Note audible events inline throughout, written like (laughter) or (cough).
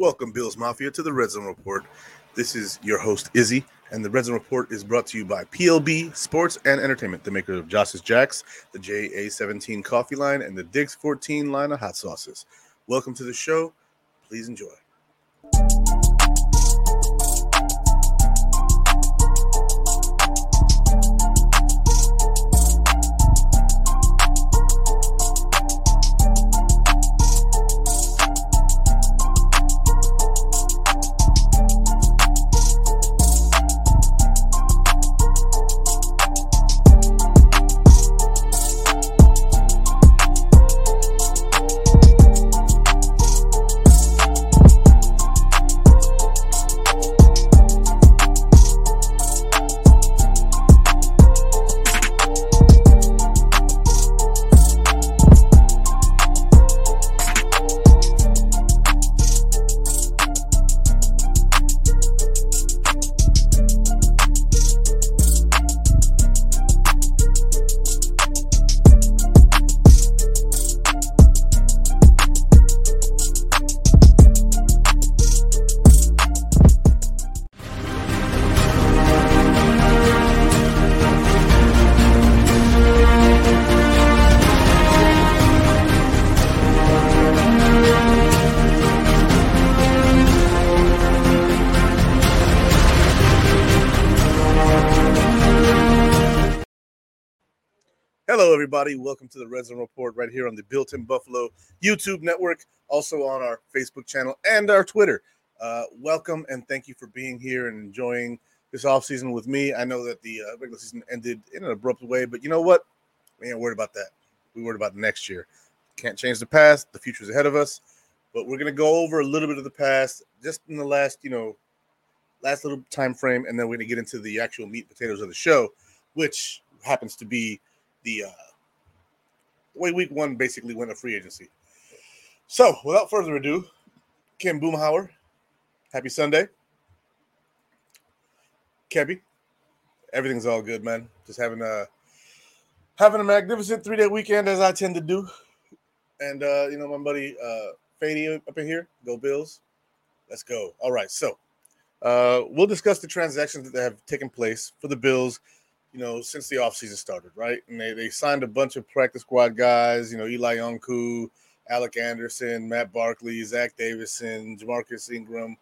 Welcome, Bills Mafia, to the Red Zone Report. This is your host, Izzy, and the Red Zone Report is brought to you by PLB Sports and Entertainment, the maker of Josh's Jacks, the JA17 coffee line, and the Diggs 14 line of hot sauces. Welcome to the show. Please enjoy. Everybody. Welcome to the Red Report right here on the Built in Buffalo YouTube network, also on our Facebook channel and our Twitter. Uh, welcome and thank you for being here and enjoying this offseason with me. I know that the uh, regular season ended in an abrupt way, but you know what? We ain't worried about that. We worried about next year. Can't change the past. The future's ahead of us. But we're gonna go over a little bit of the past, just in the last, you know, last little time frame, and then we're gonna get into the actual meat and potatoes of the show, which happens to be the uh, the way week one basically went a free agency. So, without further ado, Kim Boomhauer, happy Sunday. Kebby, everything's all good, man. Just having a having a magnificent three day weekend as I tend to do. And uh, you know, my buddy uh Fady up in here, go Bills. Let's go. All right, so uh, we'll discuss the transactions that have taken place for the Bills you know, since the offseason started, right? And they, they signed a bunch of practice squad guys, you know, Eli Ankou, Alec Anderson, Matt Barkley, Zach Davidson, Jamarcus Ingram,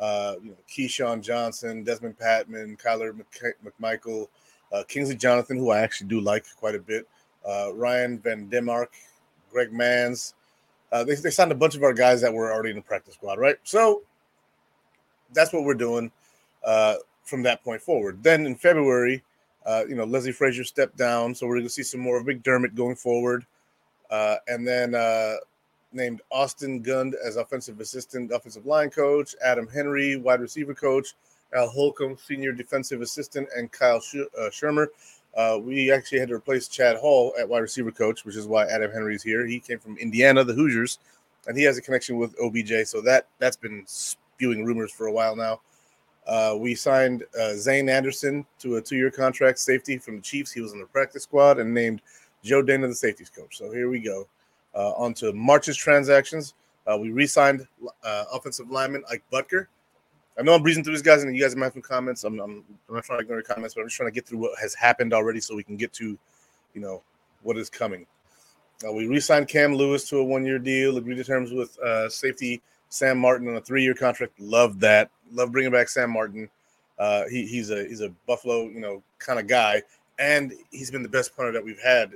uh, you know, KeeSean Johnson, Desmond Patman, Kyler McMichael, uh, Kingsley Jonathan, who I actually do like quite a bit, uh, Ryan Van Demark, Greg Mancz. Uh, they, they signed a bunch of our guys that were already in the practice squad, right? So that's what we're doing uh, from that point forward. Then in February, uh, you know, Leslie Frazier stepped down, so we're going to see some more of McDermott going forward. Uh, and then uh, named Austin Gund as offensive assistant, offensive line coach, Adam Henry, wide receiver coach, Al Holcomb, senior defensive assistant, and Kyle Sh- uh, Shurmur. Uh, we actually had to replace Chad Hall at wide receiver coach, which is why Adam Henry is here. He came from Indiana, the Hoosiers, and he has a connection with OBJ. So that that's been spewing rumors for a while now. Uh, we signed uh, Zayne Anderson to a two-year contract, safety from the Chiefs. He was in the practice squad and named Joe Danna the safeties coach. So here we go. Uh, on to March's transactions. Uh, we re-signed uh, offensive lineman Ike Boettger. I know I'm breezing through these guys, and you guys have some comments. I'm, I'm, I'm not trying to ignore your comments, but I'm just trying to get through what has happened already, so we can get to, you know, what is coming. Uh, we re-signed Cam Lewis to a one-year deal. Agreed to terms with safety Sam Martin on a three-year contract. Love that. Love bringing back Sam Martin. Uh, he, he's a he's a Buffalo, you know, kind of guy, and he's been the best punter that we've had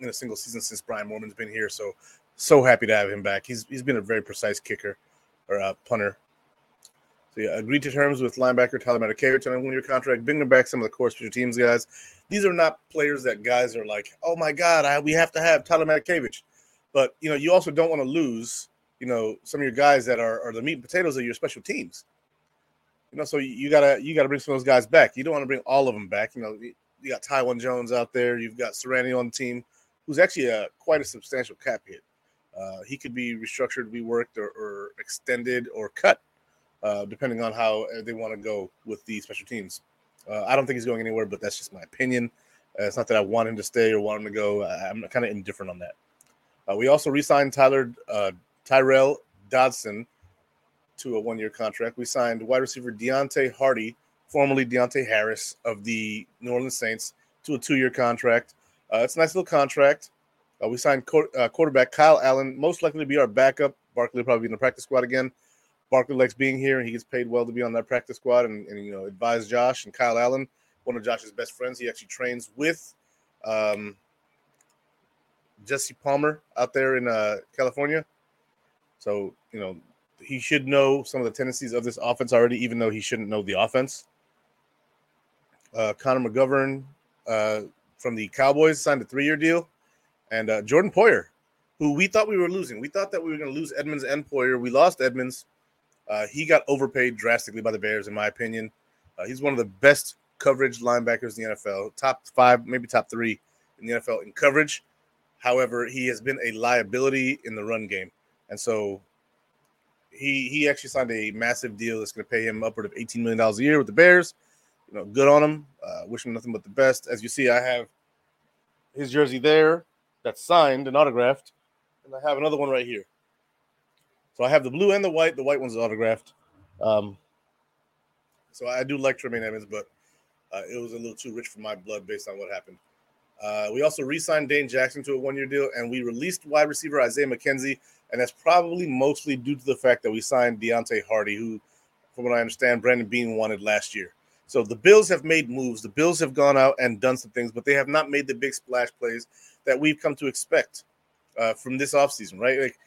in a single season since Brian Moorman's been here. So so happy to have him back. He's he's been a very precise kicker or uh, punter. So yeah, agreed to terms with linebacker Tyler Matakevich on a one-year contract, bringing back some of the core special teams guys. These are not players that guys are like, oh my god, I, we have to have Tyler Matakevich. But you know, you also don't want to lose you know, some of your guys that are, are the meat and potatoes of your special teams. You know, so you, gotta you gotta bring some of those guys back. You don't want to bring all of them back. You know, you got Taiwan Jones out there. You've got Siran Neal on the team, who's actually a quite a substantial cap hit. Uh, he could be restructured, reworked, or, or extended, or cut, uh, depending on how they want to go with the special teams. Uh, I don't think he's going anywhere, but that's just my opinion. Uh, it's not that I want him to stay or want him to go. I'm kind of indifferent on that. Uh, we also re-signed Tyler uh, Tyrel Dodson to a one-year contract. We signed wide receiver Deonte Harty, formerly Deonte Harris of the New Orleans Saints, to a two-year contract. Uh, it's a nice little contract. Uh, we signed qu- uh, quarterback Kyle Allen, most likely to be our backup. Barkley probably be in the practice squad again. Barkley likes being here, and he gets paid well to be on that practice squad and, and you know advise Josh and Kyle Allen, one of Josh's best friends. He actually trains with um, Jesse Palmer out there in uh, California. So you know he should know some of the tendencies of this offense already, even though he shouldn't know the offense. Uh, Connor McGovern uh, from the Cowboys signed a three-year deal, and uh, Jordan Poyer, who we thought we were losing. We thought that we were going to lose Edmunds and Poyer. We lost Edmunds. Uh, he got overpaid drastically by the Bears, in my opinion. Uh, he's one of the best coverage linebackers in the NFL, top five, maybe top three in the NFL in coverage. However, he has been a liability in the run game, and so he he actually signed a massive deal that's going to pay him upward of eighteen million dollars a year with the Bears. You know, good on him. Uh, wish him nothing but the best. As you see, I have his jersey there that's signed and autographed, and I have another one right here. So I have the blue and the white. The white one's autographed. Um, so I do like Tremaine Edmunds, but uh, it was a little too rich for my blood based on what happened. Uh, we also re-signed Dane Jackson to a one-year deal, and we released wide receiver Isaiah McKenzie, and that's probably mostly due to the fact that we signed Deonte Harty, who, from what I understand, Brandon Beane wanted last year. So the Bills have made moves. The Bills have gone out and done some things, but they have not made the big splash plays that we've come to expect uh, from this offseason, right? Like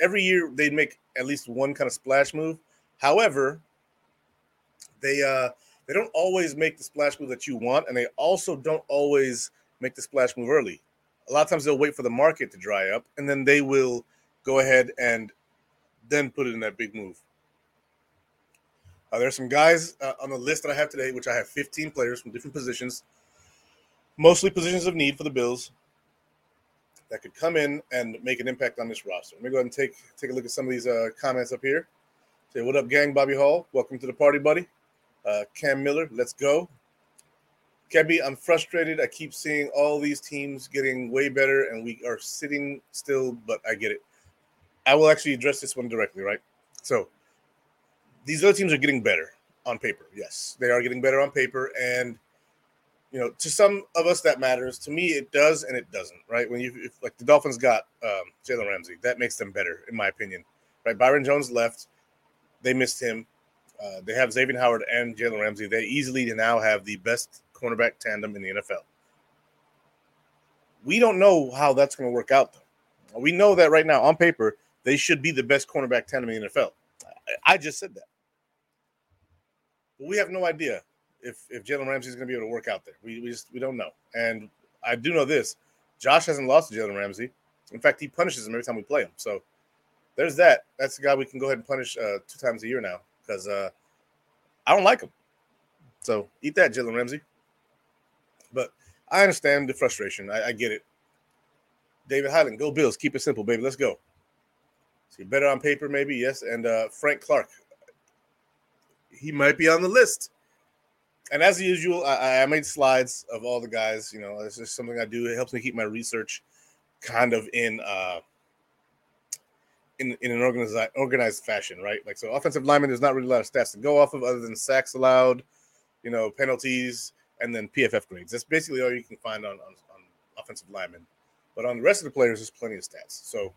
every year they make at least one kind of splash move. However, they uh they don't always make the splash move that you want, and they also don't always make the splash move early. A lot of times they'll wait for the market to dry up, and then they will go ahead and then put it in that big move. Uh, there's some guys uh, on the list that I have today, which I have 15 players from different positions, mostly positions of need for the Bills that could come in and make an impact on this roster. Let me go ahead and take take a look at some of these uh, comments up here. Say, what up, gang? Bobby Hall, welcome to the party, buddy. Uh, Cam Miller, let's go. Kebby, I'm frustrated. I keep seeing all these teams getting way better, and we are sitting still, but I get it. I will actually address this one directly, right? So, these other teams are getting better on paper. Yes, they are getting better on paper, and you know, to some of us that matters. To me, it does and it doesn't. Right? When you if, like the Dolphins got um, Jalen Ramsey, that makes them better, in my opinion. Right? Byron Jones left. They missed him. Uh, they have Xavier Howard and Jalen Ramsey. They easily now have the best cornerback tandem in the NFL. We don't know how that's going to work out, though. We know that right now, on paper, they should be the best cornerback tandem in the NFL. I, just said that. But we have no idea if if Jalen Ramsey is going to be able to work out there. We, we just we don't know. And I do know this: Josh hasn't lost to Jalen Ramsey. In fact, he punishes him every time we play him. So there's that. That's the guy we can go ahead and punish uh, two times a year now because uh, I don't like him. So eat that, Jalen Ramsey. But I understand the frustration. I, I, get it. David Highland, go Bills. Keep it simple, baby. Let's go. See, better on paper, maybe yes. And uh, Frank Clark, he might be on the list and as usual, I, I, made slides of all the guys. You know, it's just something I do. It helps me keep my research kind of in uh in in an organized organized fashion, right? Like so, offensive lineman. There's not really a lot of stats to go off of other than sacks allowed, you know, penalties, and then PFF grades. That's basically all you can find on on, on offensive linemen. But on the rest of the players, there's plenty of stats. So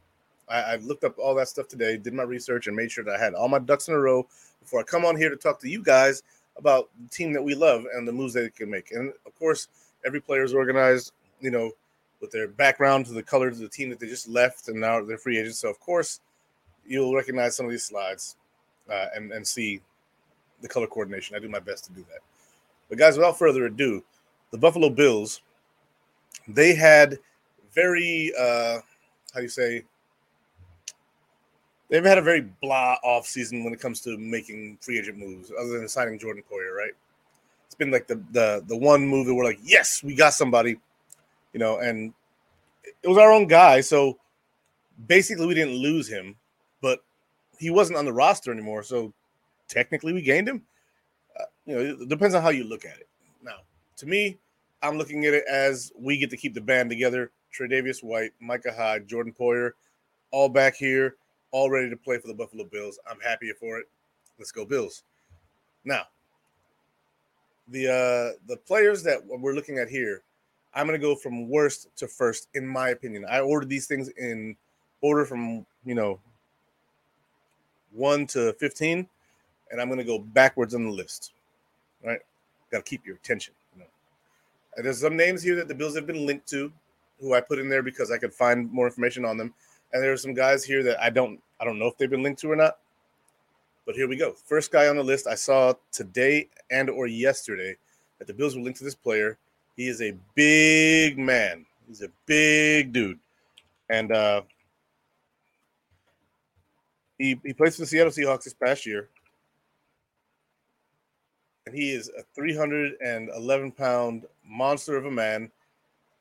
I, I looked up all that stuff today, did my research, and made sure that I had all my ducks in a row before I come on here to talk to you guys about the team that we love and the moves that they can make. And of course, every player is organized, you know, with their background to the colors of the team that they just left and now they're free agents. So of course, you'll recognize some of these slides uh, and and see the color coordination. I do my best to do that. But guys, without further ado, the Buffalo Bills, they had very uh, how do you say they've had a very blah off season when it comes to making free agent moves, other than signing Jordan Poyer, right? It's been like the the the one move that we're like, yes, we got somebody, you know, and it was our own guy, so basically we didn't lose him, but he wasn't on the roster anymore, so technically we gained him. Uh, you know, it depends on how you look at it. Now, to me, I'm looking at it as we get to keep the band together. Tre'Davious White, Micah Hyde, Jordan Poyer, all back here, all ready to play for the Buffalo Bills. I'm happy for it. Let's go Bills. Now, the uh the players that we're looking at here, I'm gonna go from worst to first, in my opinion. I ordered these things in order from you know one to fifteen, and I'm gonna go backwards on the list. Right, got to keep your attention. There's some names here that the Bills have been linked to, who I put in there because I could find more information on them. And there are some guys here that I don't I don't know if they've been linked to or not. But here we go. First guy on the list I saw today and or yesterday that the Bills were linked to this player. He is a big man. He's a big dude. And uh he, he plays for the Seattle Seahawks this past year. And he is a 311 pound monster of a man.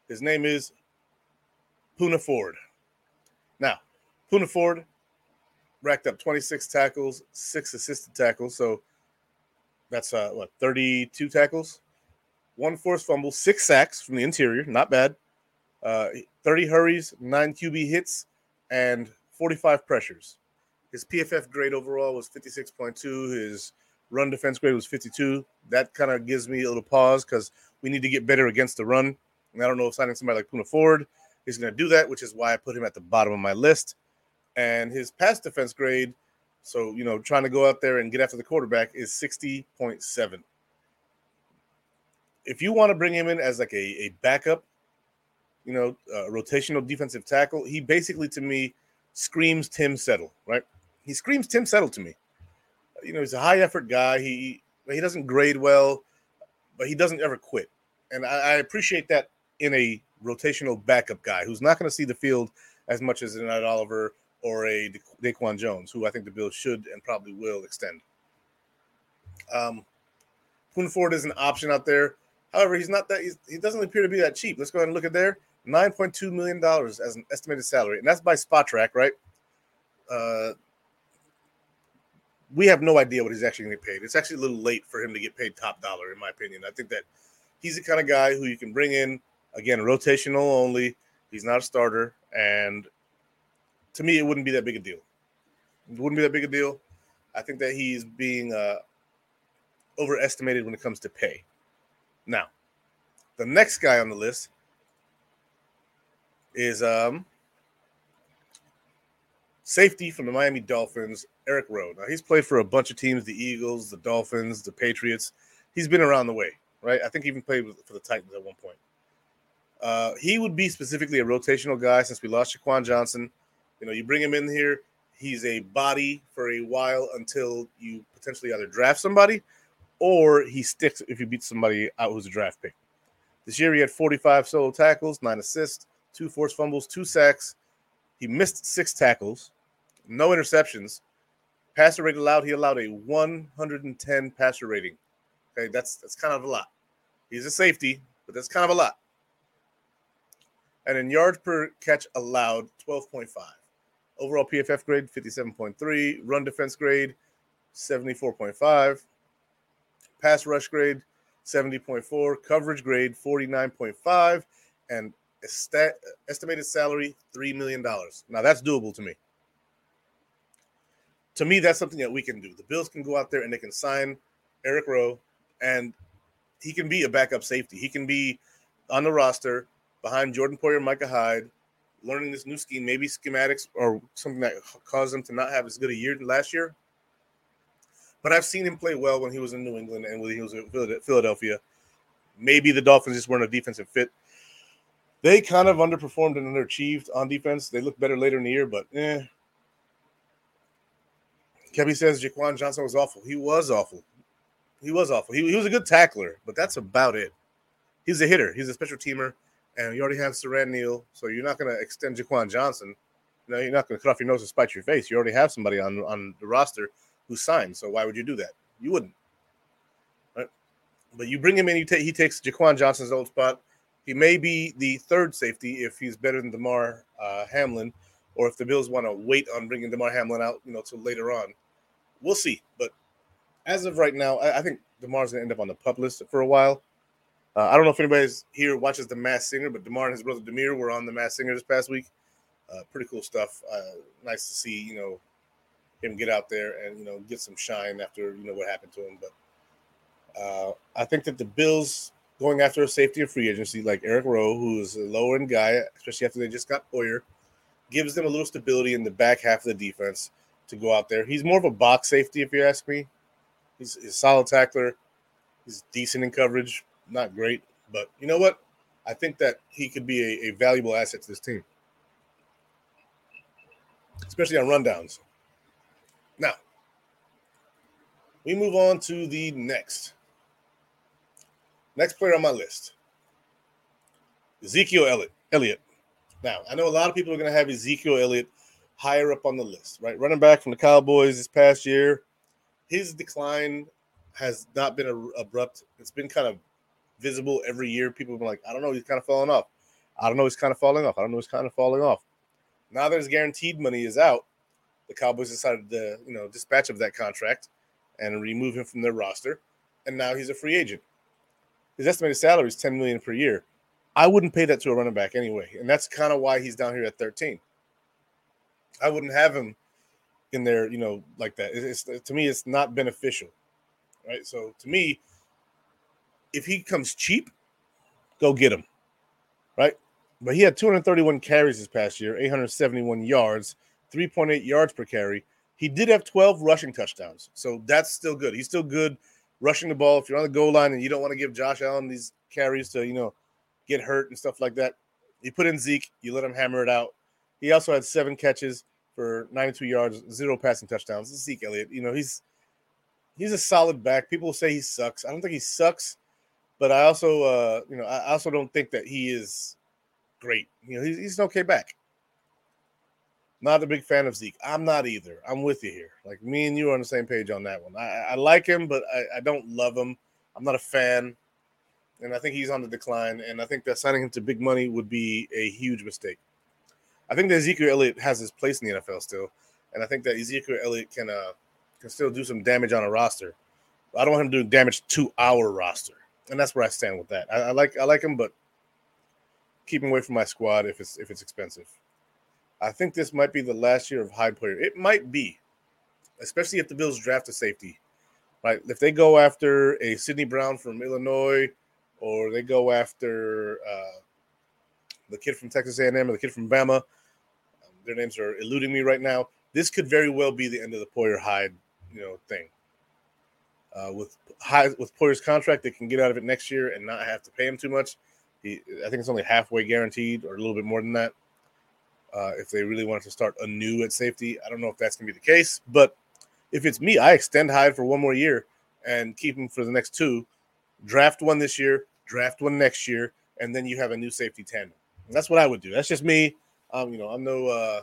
His name is Poona Ford. Now, Poona Ford racked up 26 tackles, six assisted tackles. So that's uh, what 32 tackles, one forced fumble, six sacks from the interior, not bad. Uh, 30 hurries, nine QB hits, and 45 pressures. His PFF grade overall was 56.2. His run defense grade was 52. That kind of gives me a little pause because we need to get better against the run. And I don't know if signing somebody like Poona Ford is going to do that, which is why I put him at the bottom of my list. And his pass defense grade, so you know, trying to go out there and get after the quarterback is 60.7. If you want to bring him in as like a, a backup, you know, rotational defensive tackle, he basically to me screams Tim Settle, right? He screams Tim Settle to me. You know, he's a high effort guy. He he doesn't grade well, but he doesn't ever quit. And I, I appreciate that in a rotational backup guy who's not going to see the field as much as an Oliver or a Daquan Jones, who I think the Bills should and probably will extend. Um, Poona Ford is an option out there. However, he's not that. He's, he doesn't appear to be that cheap. Let's go ahead and look at there. Nine point two million dollars as an estimated salary, and that's by Spotrac, right? Uh, we have no idea what he's actually going to paid. It's actually a little late for him to get paid top dollar, in my opinion. I think that he's the kind of guy who you can bring in again, rotational only. He's not a starter, and to me, it wouldn't be that big a deal. It wouldn't be that big a deal. I think that he's being uh, overestimated when it comes to pay. Now, the next guy on the list is um, safety from the Miami Dolphins, Eric Rowe. Now, he's played for a bunch of teams the Eagles, the Dolphins, the Patriots. He's been around the way, right? I think he even played for the Titans at one point. Uh, he would be specifically a rotational guy since we lost Jaquan Johnson. You know, you bring him in here, he's a body for a while until you potentially either draft somebody or he sticks if you beat somebody out who's a draft pick. This year he had 45 solo tackles, nine assists, two forced fumbles, two sacks. He missed six tackles, no interceptions. Passer rate allowed, he allowed a 110 passer rating. Okay, that's that's kind of a lot. He's a safety, but that's kind of a lot and in yards per catch allowed, 12.5. Overall PFF grade, 57.3. Run defense grade, 74.5. Pass rush grade, 70.4. Coverage grade, 49.5. And estimated salary, $3 million. Now, that's doable to me. To me, that's something that we can do. The Bills can go out there and they can sign Eric Rowe, and he can be a backup safety. He can be on the roster behind Jordan Poyer, Micah Hyde, learning this new scheme, maybe schematics or something that caused them to not have as good a year last year. But I've seen him play well when he was in New England and when he was in Philadelphia. Maybe the Dolphins just weren't a defensive fit. They kind of underperformed and underachieved on defense. They looked better later in the year, but eh. Kevin says Jaquan Johnson was awful. He was awful. He was awful. He, he was a good tackler, but that's about it. He's a hitter. He's a special teamer and you already have Siran Neal, so you're not going to extend Jaquan Johnson. Know, you're not going to cut off your nose to spite your face. You already have somebody on on the roster who signed. So why would you do that? You wouldn't. Right? But you bring him in. You take he takes Jaquan Johnson's old spot. He may be the third safety if he's better than Damar uh, Hamlin, or if the Bills want to wait on bringing Damar Hamlin out, you know, till later on. We'll see. But as of right now, I, I think Damar's going to end up on the pup list for a while. Uh, I don't know if anybody's here watches The Masked Singer, but Damar and his brother Damir were on The Masked Singer this past week. Uh, pretty cool stuff. Uh, nice to see, you know, him get out there and you know get some shine after you know what happened to him. But uh, I think that the Bills going after a safety of free agency like Eric Rowe, who's a lower end guy, especially after they just got Poyer, gives them a little stability in the back half of the defense to go out there. He's more of a box safety, if you ask me. He's, he's a solid tackler. He's decent in coverage, not great, but you know what? I think that he could be a, a valuable asset to this team, especially on rundowns. Now, we move on to the next. Next player on my list Ezekiel Elliott. Elliott. Now, I know a lot of people are going to have Ezekiel Elliott higher up on the list, right? Running back from the Cowboys this past year. His decline has not been abrupt. It's been kind of visible every year. People have been like, I don't know, he's kind of falling off. I don't know, he's kind of falling off. I don't know, he's kind of falling off. Now that his guaranteed money is out, the Cowboys decided to, you know, dispatch of that contract and remove him from their roster. And now he's a free agent. His estimated salary is 10 million per year. I wouldn't pay that to a running back anyway. And that's kind of why he's down here at 13. I wouldn't have him in there, you know, like that. It's, to me, it's not beneficial. Right. So to me, if he comes cheap, go get him. Right. But he had 231 carries this past year, 871 yards, 3.8 yards per carry. He did have 12 rushing touchdowns. So that's still good. He's still good rushing the ball. If you're on the goal line and you don't want to give Josh Allen these carries to, you know, get hurt and stuff like that, you put in Zeke, you let him hammer it out. He also had seven catches for 92 yards, zero passing touchdowns. Zeke Elliott, you know, he's he's a solid back. People say he sucks. I don't think he sucks, but I also, uh, you know, I also don't think that he is great. You know, he's, he's an okay back. Not a big fan of Zeke. I'm not either. I'm with you here. Like me and you are on the same page on that one. I, I like him, but I, I don't love him. I'm not a fan. And I think he's on the decline. And I think that signing him to big money would be a huge mistake. I think that Ezekiel Elliott has his place in the NFL still. And I think that Ezekiel Elliott can uh, can still do some damage on a roster. I don't want him to do damage to our roster. And that's where I stand with that. I, I like I like him, but keep him away from my squad if it's if it's expensive. I think this might be the last year of Hyde player. It might be, especially if the Bills draft a safety. Right? If they go after a Sydney Brown from Illinois, or they go after uh, the kid from Texas A&M or the kid from Bama, um, their names are eluding me right now. This could very well be the end of the Poyer Hyde, you know, thing. Uh, with Hyde, with Poyer's contract, they can get out of it next year and not have to pay him too much. He, I think it's only halfway guaranteed, or a little bit more than that uh, if they really wanted to start anew at safety. I don't know if that's going to be the case, but if it's me, I extend Hyde for one more year and keep him for the next two. Draft one this year, draft one next year, and then you have a new safety tandem. And that's what I would do. That's just me. Um, you know, I'm no uh,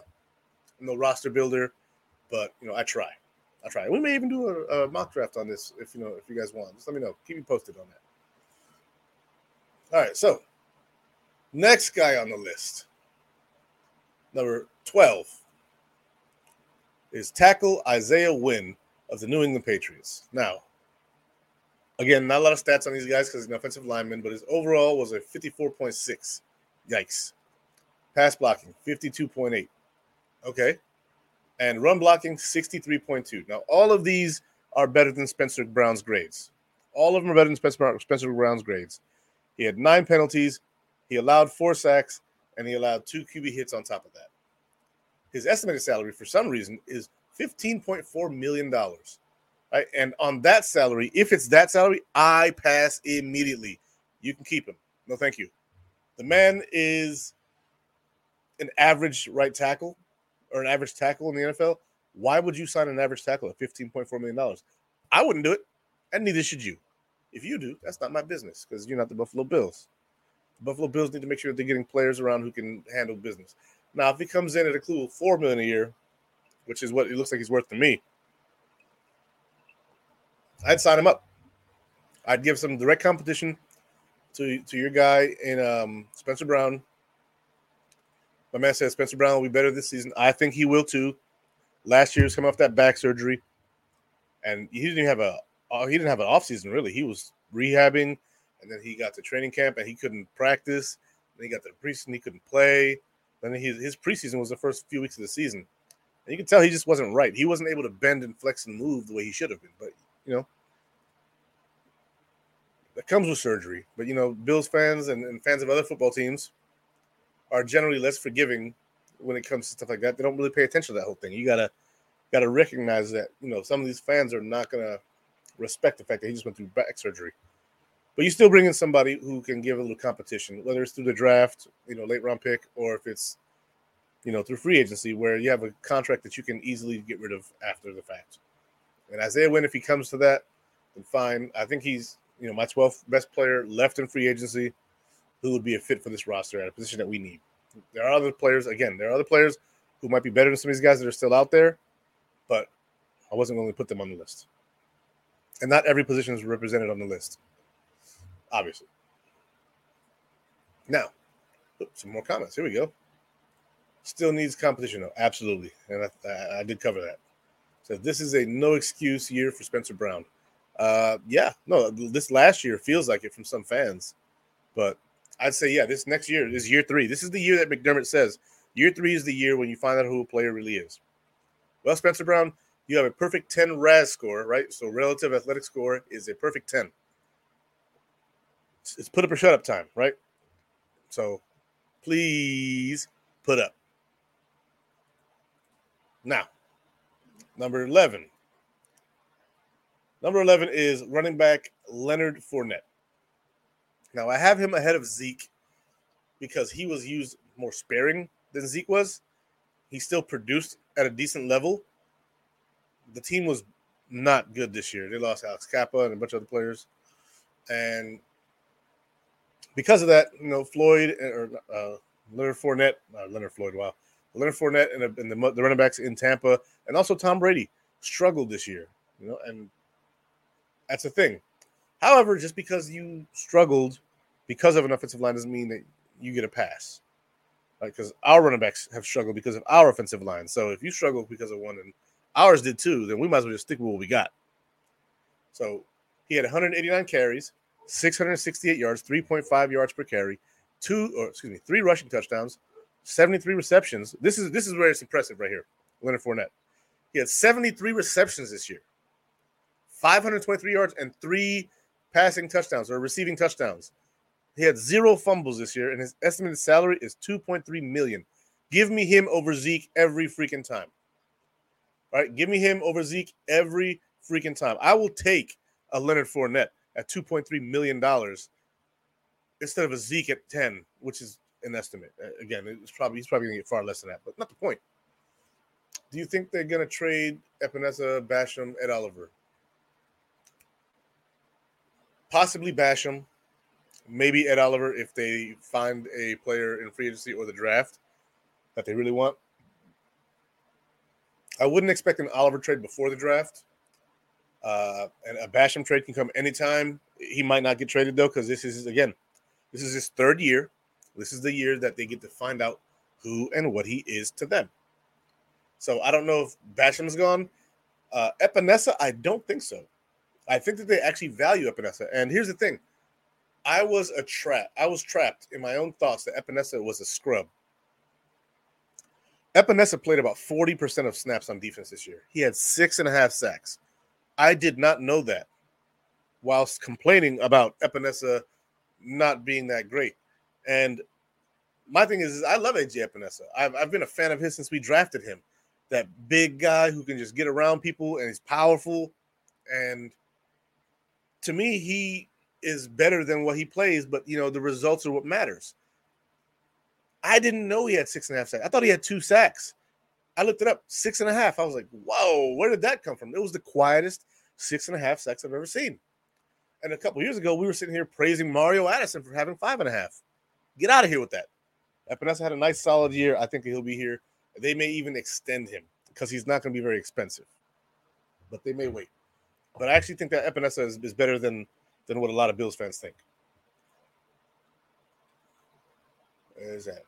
I'm no roster builder, but you know, I try. I try. We may even do a, a mock draft on this if you know if you guys want. Just let me know. Keep me posted on that. All right, so next guy on the list number 12 is tackle Isaiah Wynn of the New England Patriots. Now, again, not a lot of stats on these guys because he's an offensive lineman, but his overall was a 54.6. Yikes. Pass blocking, 52.8. Okay. And run blocking, 63.2. Now, all of these are better than Spencer Brown's grades. All of them are better than Spencer, Spencer Brown's grades. He had nine penalties. He allowed four sacks and he allowed two QB hits on top of that. His estimated salary, for some reason, is $15.4 million. Right? And on that salary, if it's that salary, I pass immediately. You can keep him. No, thank you. The man is an average right tackle or an average tackle in the NFL. Why would you sign an average tackle at $15.4 million? I wouldn't do it, and neither should you. If you do, that's not my business because you're not the Buffalo Bills. The Buffalo Bills need to make sure they're getting players around who can handle business. Now, if he comes in at a cool four million a year, which is what it looks like he's worth to me, I'd sign him up. I'd give some direct competition to to your guy in um, Spencer Brown. My man says Spencer Brown will be better this season. I think he will too. Last year, he's coming off that back surgery, and he didn't have a uh, he didn't have an off season really. He was rehabbing, and then he got to training camp and he couldn't practice. Then he got to the preseason, he couldn't play. Then his his preseason was the first few weeks of the season, and you can tell he just wasn't right. He wasn't able to bend and flex and move the way he should have been. But you know, that comes with surgery. But you know, Bills fans and, and fans of other football teams are generally less forgiving when it comes to stuff like that. They don't really pay attention to that whole thing. You gotta gotta recognize that you know some of these fans are not gonna respect the fact that he just went through back surgery. But you still bring in somebody who can give a little competition, whether it's through the draft, you know, late round pick, or if it's you know through free agency where you have a contract that you can easily get rid of after the fact. And Isaiah Wynn, if he comes to that, then fine. I think he's you know my 12th best player left in free agency who would be a fit for this roster at a position that we need. There are other players, again, there are other players who might be better than some of these guys that are still out there, but I wasn't going to put them on the list. And not every position is represented on the list, obviously. Now, some more comments. Here we go. Still needs competition, though. Absolutely. And I, I, I did cover that. So this is a no excuse year for Spencer Brown. Uh, yeah, no, this last year feels like it from some fans, but I'd say, yeah, this next year is year three. This is the year that McDermott says year three is the year when you find out who a player really is. Well, Spencer Brown, you have a perfect 10 RAS score, right? So relative athletic score is a perfect 10. It's put up or shut up time, right? So please put up. Now, number 11. Number 11 is running back Leonard Fournette. Now I have him ahead of Zeke because he was used more sparing than Zeke was. He still produced at a decent level. The team was not good this year. They lost Alex Cappa and a bunch of other players, and because of that, you know, Floyd or uh, Leonard Fournette, uh, Leonard Floyd, wow, Leonard Fournette and, and the, the running backs in Tampa, and also Tom Brady struggled this year. You know, and that's the thing. However, just because you struggled because of an offensive line doesn't mean that you get a pass. Like because our running backs have struggled because of our offensive line. So if you struggle because of one and ours did too, then we might as well just stick with what we got. So he had 189 carries, 668 yards, 3.5 yards per carry, two or excuse me, three rushing touchdowns, 73 receptions. This is this is where it's impressive right here. Leonard Fournette. He had 73 receptions this year, 523 yards, and three passing touchdowns or receiving touchdowns. He had zero fumbles this year, and his estimated salary is 2.3 million. Give me him over Zeke every freaking time. All right, give me him over Zeke every freaking time. I will take a Leonard Fournette at 2.3 million dollars instead of a Zeke at 10, which is an estimate. Uh, again, it's probably he's probably gonna get far less than that, but not the point. Do you think they're gonna trade Epenesa, Basham, Ed Oliver? Possibly Basham, maybe Ed Oliver if they find a player in free agency or the draft that they really want. I wouldn't expect an Oliver trade before the draft. Uh, and a Basham trade can come anytime. He might not get traded though, because this is again, this is his third year. This is the year that they get to find out who and what he is to them. So I don't know if Basham's gone. Uh, Epenesa, I don't think so. I think that they actually value Epenesa. And here's the thing I was a trap. I was trapped in my own thoughts that Epenesa was a scrub. Epenesa played about 40% of snaps on defense this year. He had six and a half sacks. I did not know that whilst complaining about Epenesa not being that great. And my thing is, is I love AJ Epenesa. I've, I've been a fan of his since we drafted him. That big guy who can just get around people and he's powerful. And to me, he is better than what he plays, but you know, the results are what matters. I didn't know he had six and a half sacks. I thought he had two sacks. I looked it up, six and a half. I was like, whoa, where did that come from? It was the quietest six and a half sacks I've ever seen. And a couple years ago, we were sitting here praising Mario Addison for having five and a half. Get out of here with that. Epenesa had a nice solid year. I think he'll be here. They may even extend him because he's not going to be very expensive, but they may wait. But I actually think that Epenesa is, is better than than what a lot of Bills fans think. Is that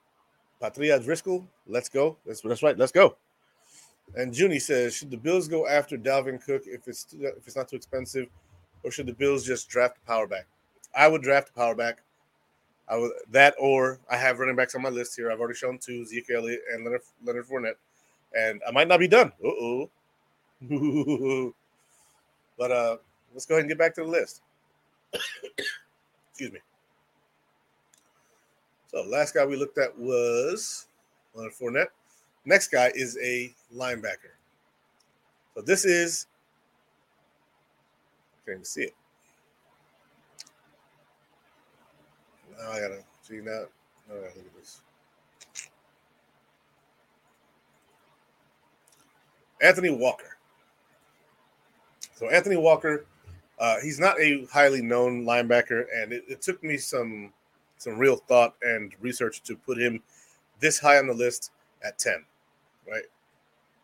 Patria Driscoll? Let's go. That's that's right. Let's go. And Junie says, should the Bills go after Dalvin Cook if it's if it's not too expensive, or should the Bills just draft a power back? I would draft a power back. I would that or I have running backs on my list here. I've already shown two: Zeke Elliott and Leonard Leonard Fournette, and I might not be done. Uh oh. (laughs) but uh, let's go ahead and get back to the list. (coughs) Excuse me. So last guy we looked at was Leonard Fournette. Next guy is a linebacker. So this is can't even see it. Now I gotta see now. All right, look at this. Anthony Walker. So Anthony Walker, uh, he's not a highly known linebacker, and it, it took me some some real thought and research to put him this high on the list at 10, right?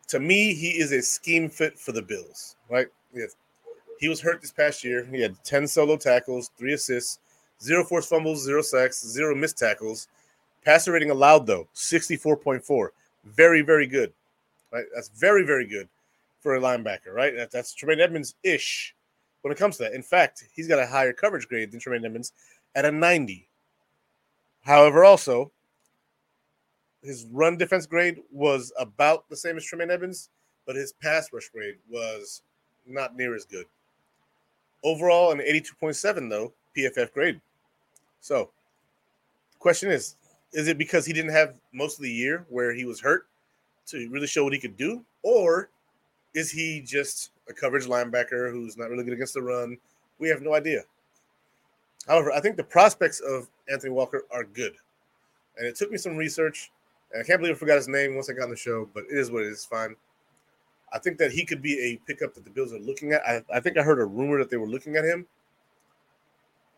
To me, he is a scheme fit for the Bills, right? Yes. He was hurt this past year. He had 10 solo tackles, three assists, zero forced fumbles, zero sacks, zero missed tackles. Passer rating allowed, though, 64.4. Very, very good, right? That's very, very good for a linebacker, right? That, that's Tremaine Edmunds ish when it comes to that. In fact, he's got a higher coverage grade than Tremaine Edmunds at a 90. However, also, his run defense grade was about the same as Tremaine Edmunds, but his pass rush grade was not near as good. Overall, an 82.7, though, PFF grade. So, the question is is it because he didn't have most of the year where he was hurt to really show what he could do? Or is he just a coverage linebacker who's not really good against the run? We have no idea. However, I think the prospects of Anthony Walker are good. And it took me some research. And I can't believe I forgot his name once I got on the show, but it is what it is. Fine. I think that he could be a pickup that the Bills are looking at. I, I think I heard a rumor that they were looking at him.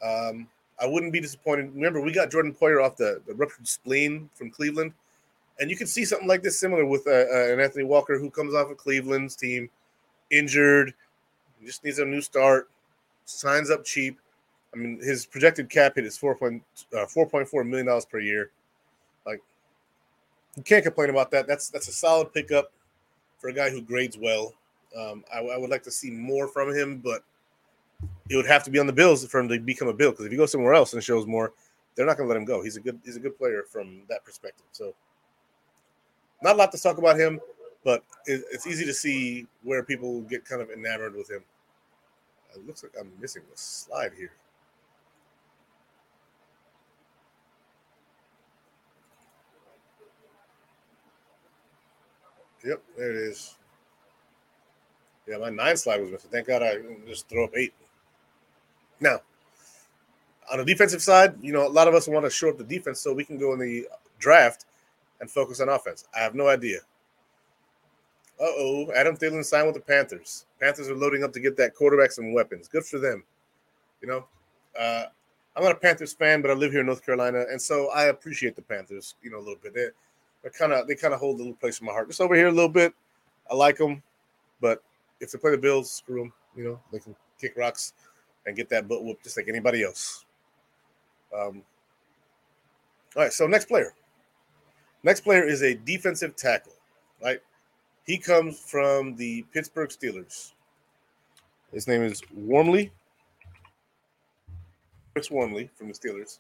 Um, I wouldn't be disappointed. Remember, we got Jordan Poyer off the, the ruptured spleen from Cleveland. And you can see something like this similar with uh, uh, an Anthony Walker who comes off of Cleveland's team, injured, just needs a new start, signs up cheap. I mean, his projected cap hit is uh, four point four million dollars per year. Like, you can't complain about that. That's that's a solid pickup for a guy who grades well. Um, I, I, would like to see more from him, but it would have to be on the Bills for him to become a Bill. Because if he goes somewhere else and shows more, they're not going to let him go. He's a good he's a good player from that perspective. So, not a lot to talk about him, but it, it's easy to see where people get kind of enamored with him. It looks like I'm missing the slide here. Yep, there it is. Yeah, my nine slide was missing. Thank God I just throw up eight. Now, on the defensive side, you know, a lot of us want to show up the defense so we can go in the draft and focus on offense. I have no idea. Uh oh, Adam Thielen signed with the Panthers. Panthers are loading up to get that quarterback some weapons. Good for them. You know, uh, I'm not a Panthers fan, but I live here in North Carolina, and so I appreciate the Panthers. You know, a little bit. They're, kind of they kind of hold a little place in my heart. Just over here a little bit. I like them, but if they play the Bills, screw them. You know, they can kick rocks and get that butt whooped just like anybody else. Um, all right, so next player. Next player is a defensive tackle, right? He comes from the Pittsburgh Steelers. His name is Wormley. Chris Wormley from the Steelers.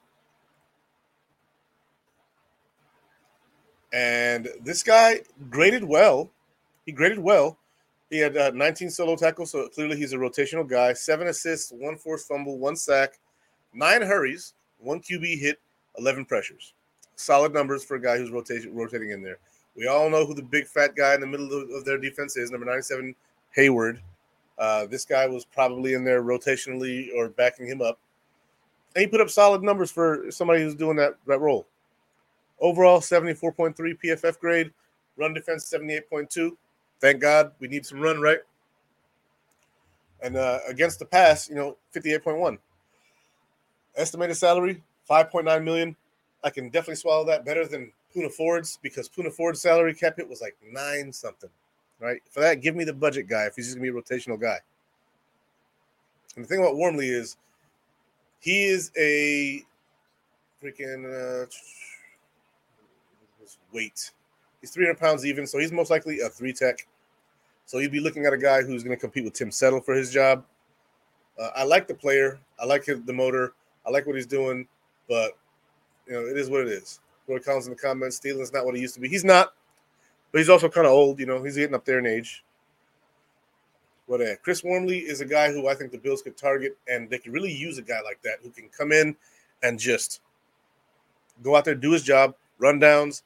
And this guy graded well. He graded well. He had uh, 19 solo tackles, so clearly he's a rotational guy. Seven assists, one forced fumble, one sack, nine hurries, one QB hit, 11 pressures. Solid numbers for a guy who's rotation, rotating in there. We all know who the big fat guy in the middle of, of their defense is, number 97, Heyward. Uh, this guy was probably in there rotationally or backing him up. And he put up solid numbers for somebody who's doing that, that role. Overall, 74.3 PFF grade. Run defense, 78.2. Thank God we need some run, right? And uh, against the pass, you know, 58.1. Estimated salary, 5.9 million. I can definitely swallow that better than Poona Ford's because Poona Ford's salary cap hit was like nine something. Right? For that, give me the budget guy if he's just gonna be a rotational guy. And the thing about Wormley is he is a freaking uh, weight. He's 300 pounds even, so he's most likely a three tech. So you'd be looking at a guy who's going to compete with Tim Settle for his job. Uh, I like the player. I like the motor. I like what he's doing, but you know it is what it is. Roy Collins in the comments, Thielen's not what he used to be. He's not, but he's also kind of old. You know, he's getting up there in age. But uh, Chris Wormley is a guy who I think the Bills could target, and they could really use a guy like that who can come in and just go out there, do his job, run downs.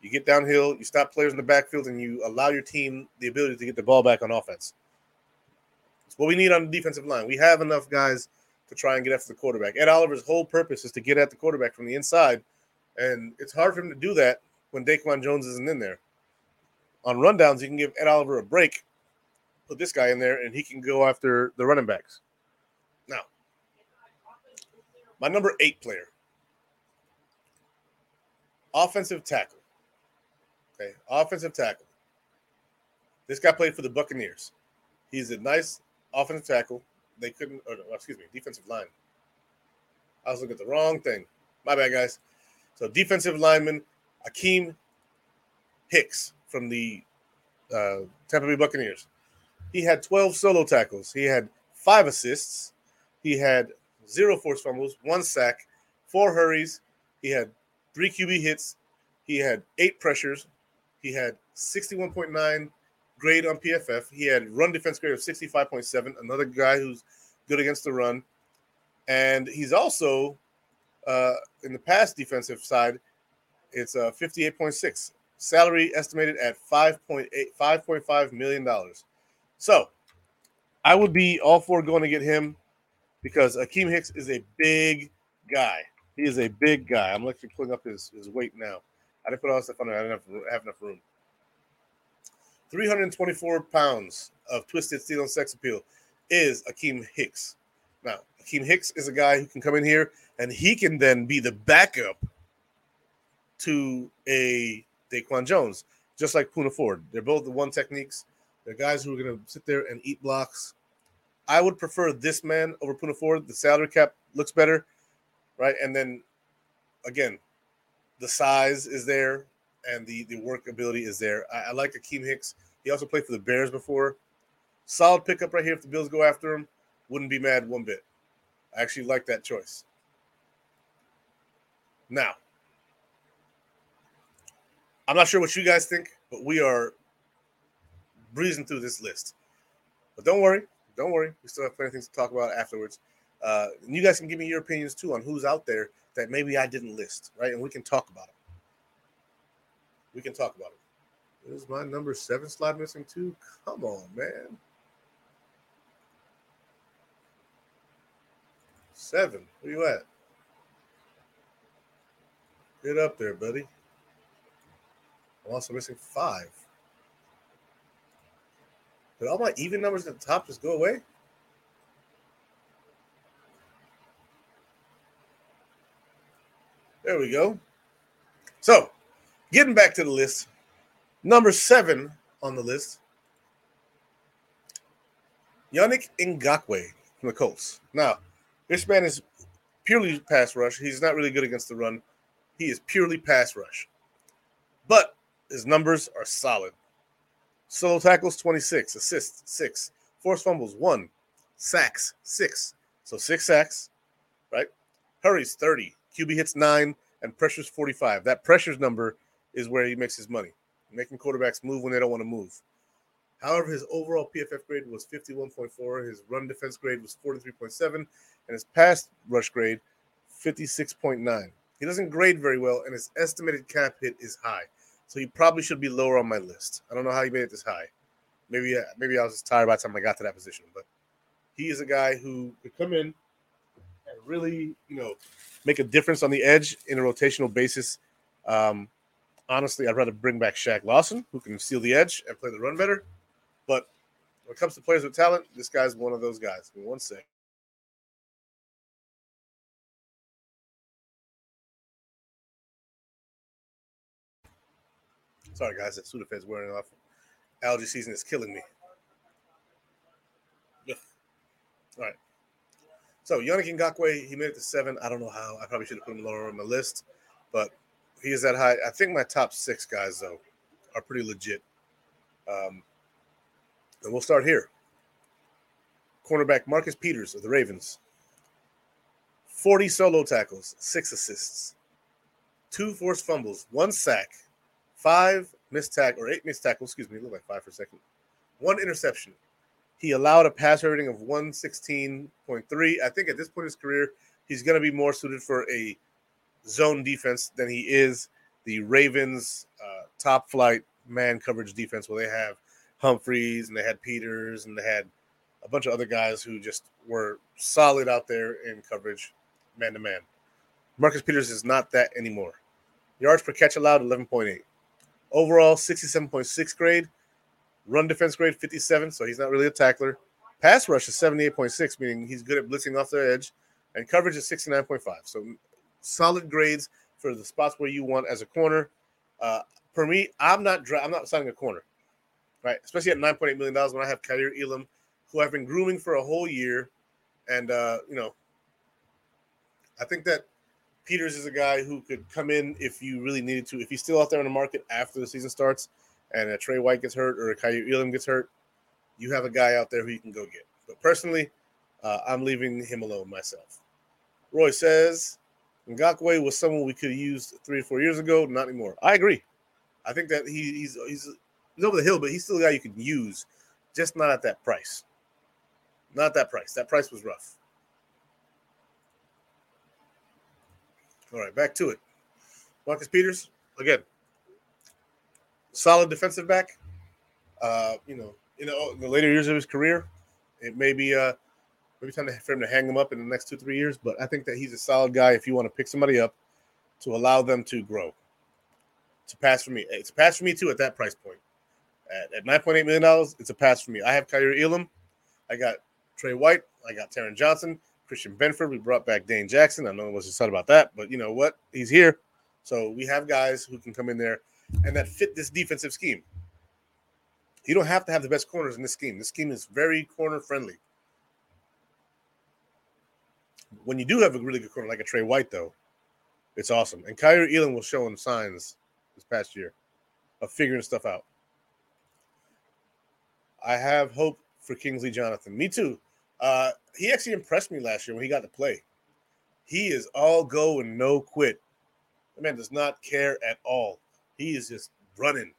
You get downhill, you stop players in the backfield, and you allow your team the ability to get the ball back on offense. It's what we need on the defensive line. We have enough guys to try and get after the quarterback. Ed Oliver's whole purpose is to get at the quarterback from the inside, and it's hard for him to do that when Daquan Jones isn't in there. On rundowns, you can give Ed Oliver a break, put this guy in there, and he can go after the running backs. Now, my number eight player, offensive tackle. Okay, offensive tackle. This guy played for the Buccaneers. He's a nice offensive tackle. They couldn't, or, excuse me, defensive line. I was looking at the wrong thing. My bad, guys. So defensive lineman Akiem Hicks from the uh, Tampa Bay Buccaneers. He had 12 solo tackles. He had five assists. He had zero forced fumbles, one sack, four hurries. He had three QB hits. He had eight pressures. He had 61.9 grade on PFF. He had run defense grade of 65.7. Another guy who's good against the run. And he's also uh, in the pass defensive side, it's uh, 58.6. Salary estimated at 5.8, 5.5 million dollars. So I would be all for going to get him because Akiem Hicks is a big guy. He is a big guy. I'm actually pulling up his, his weight now. I didn't put all that stuff on there. I didn't have, have enough room. 324 pounds of twisted steel and sex appeal is Akiem Hicks. Now, Akiem Hicks is a guy who can come in here and he can then be the backup to a Daquan Jones, just like Poona Ford. They're both the one techniques. They're guys who are going to sit there and eat blocks. I would prefer this man over Poona Ford. The salary cap looks better, right? And then again, the size is there and the the work ability is there. I, I like Akiem Hicks. He also played for the Bears before. Solid pickup right here. If the Bills go after him, wouldn't be mad one bit. I actually like that choice. Now, I'm not sure what you guys think, but we are breezing through this list. But don't worry, don't worry. We still have plenty of things to talk about afterwards. Uh, and you guys can give me your opinions too on who's out there that maybe I didn't list, right? And we can talk about it. We can talk about it. Is my number seven slide missing too? Come on, man. Seven. Where you at? Get up there, buddy. I'm also missing five. Did all my even numbers at the top just go away? There we go. So, getting back to the list, number seven on the list, Yannick Ngakoue from the Colts. Now, this man is purely pass rush. He's not really good against the run. He is purely pass rush. But his numbers are solid. Solo tackles 26, assists 6, forced fumbles 1, sacks 6. So 6 sacks, right? Hurries 30, QB hits 9, and pressures 45. That pressures number is where he makes his money, making quarterbacks move when they don't want to move. However, his overall PFF grade was 51.4, his run defense grade was 43.7, and his pass rush grade 56.9. He doesn't grade very well, and his estimated cap hit is high. So he probably should be lower on my list. I don't know how he made it this high. Maybe uh, maybe I was just tired by the time I got to that position, but he is a guy who could come in and really, you know, make a difference on the edge in a rotational basis. Um, honestly, I'd rather bring back Shaq Lawson, who can steal the edge and play the run better. But when it comes to players with talent, this guy's one of those guys. Give one sec. Sorry, guys, that Sudafed's wearing off. Allergy season is killing me. All right. So Yannick Ngakoue, he made it to seven. I don't know how. I probably should have put him lower on the list, but he is that high. I think my top six guys though are pretty legit. Um, and we'll start here. Cornerback Marcus Peters of the Ravens. 40 solo tackles, six assists, two forced fumbles, one sack, five missed tackle or eight missed tackles. Excuse me, look like five for a second. One interception. He allowed a passer rating of 116.3. I think at this point in his career, he's going to be more suited for a zone defense than he is the Ravens' uh, top flight man coverage defense, where they have Humphreys and they had Peters and they had a bunch of other guys who just were solid out there in coverage, man to man. Marcus Peters is not that anymore. Yards per catch allowed 11.8. Overall, 67.6 grade. Run defense grade 57, so he's not really a tackler. Pass rush is 78.6, meaning he's good at blitzing off the edge. And coverage is 69.5. So solid grades for the spots where you want as a corner. Uh, for me, I'm not dra- I'm not signing a corner, right? Especially at 9.8 million dollars when I have Kaiir Elam, who I've been grooming for a whole year, and uh, you know, I think that Peters is a guy who could come in if you really needed to. If he's still out there in the market after the season starts, and a Trey White gets hurt or a Kaiir Elam gets hurt, you have a guy out there who you can go get. But personally, uh, I'm leaving him alone myself. Roy says Ngakoue was someone we could have used three or four years ago. Not anymore. I agree. I think that he, he's he's he's over the hill, but he's still a guy you can use, just not at that price. Not at that price. That price was rough. All right, back to it. Marcus Peters again, solid defensive back. Uh, you know, you know, the later years of his career, it may be uh maybe time for him to hang him up in the next two three years. But I think that he's a solid guy if you want to pick somebody up to allow them to grow. It's a pass for me. It's a pass for me too at that price point. At, at nine point eight million dollars, it's a pass for me. I have Kaiir Elam. I got Trey White. I got Taron Johnson. Christian Benford. We brought back Dane Jackson. I know what's said about that, but you know what? He's here. So we have guys who can come in there and that fit this defensive scheme. You don't have to have the best corners in this scheme. This scheme is very corner friendly. When you do have a really good corner like a Trey White, though, it's awesome. And Kaiir Elam was showing signs this past year of figuring stuff out. I have hope for Kingsley Jonathan. Me too. Uh, he actually impressed me last year when he got to play. He is all go and no quit. The man does not care at all. He is just running.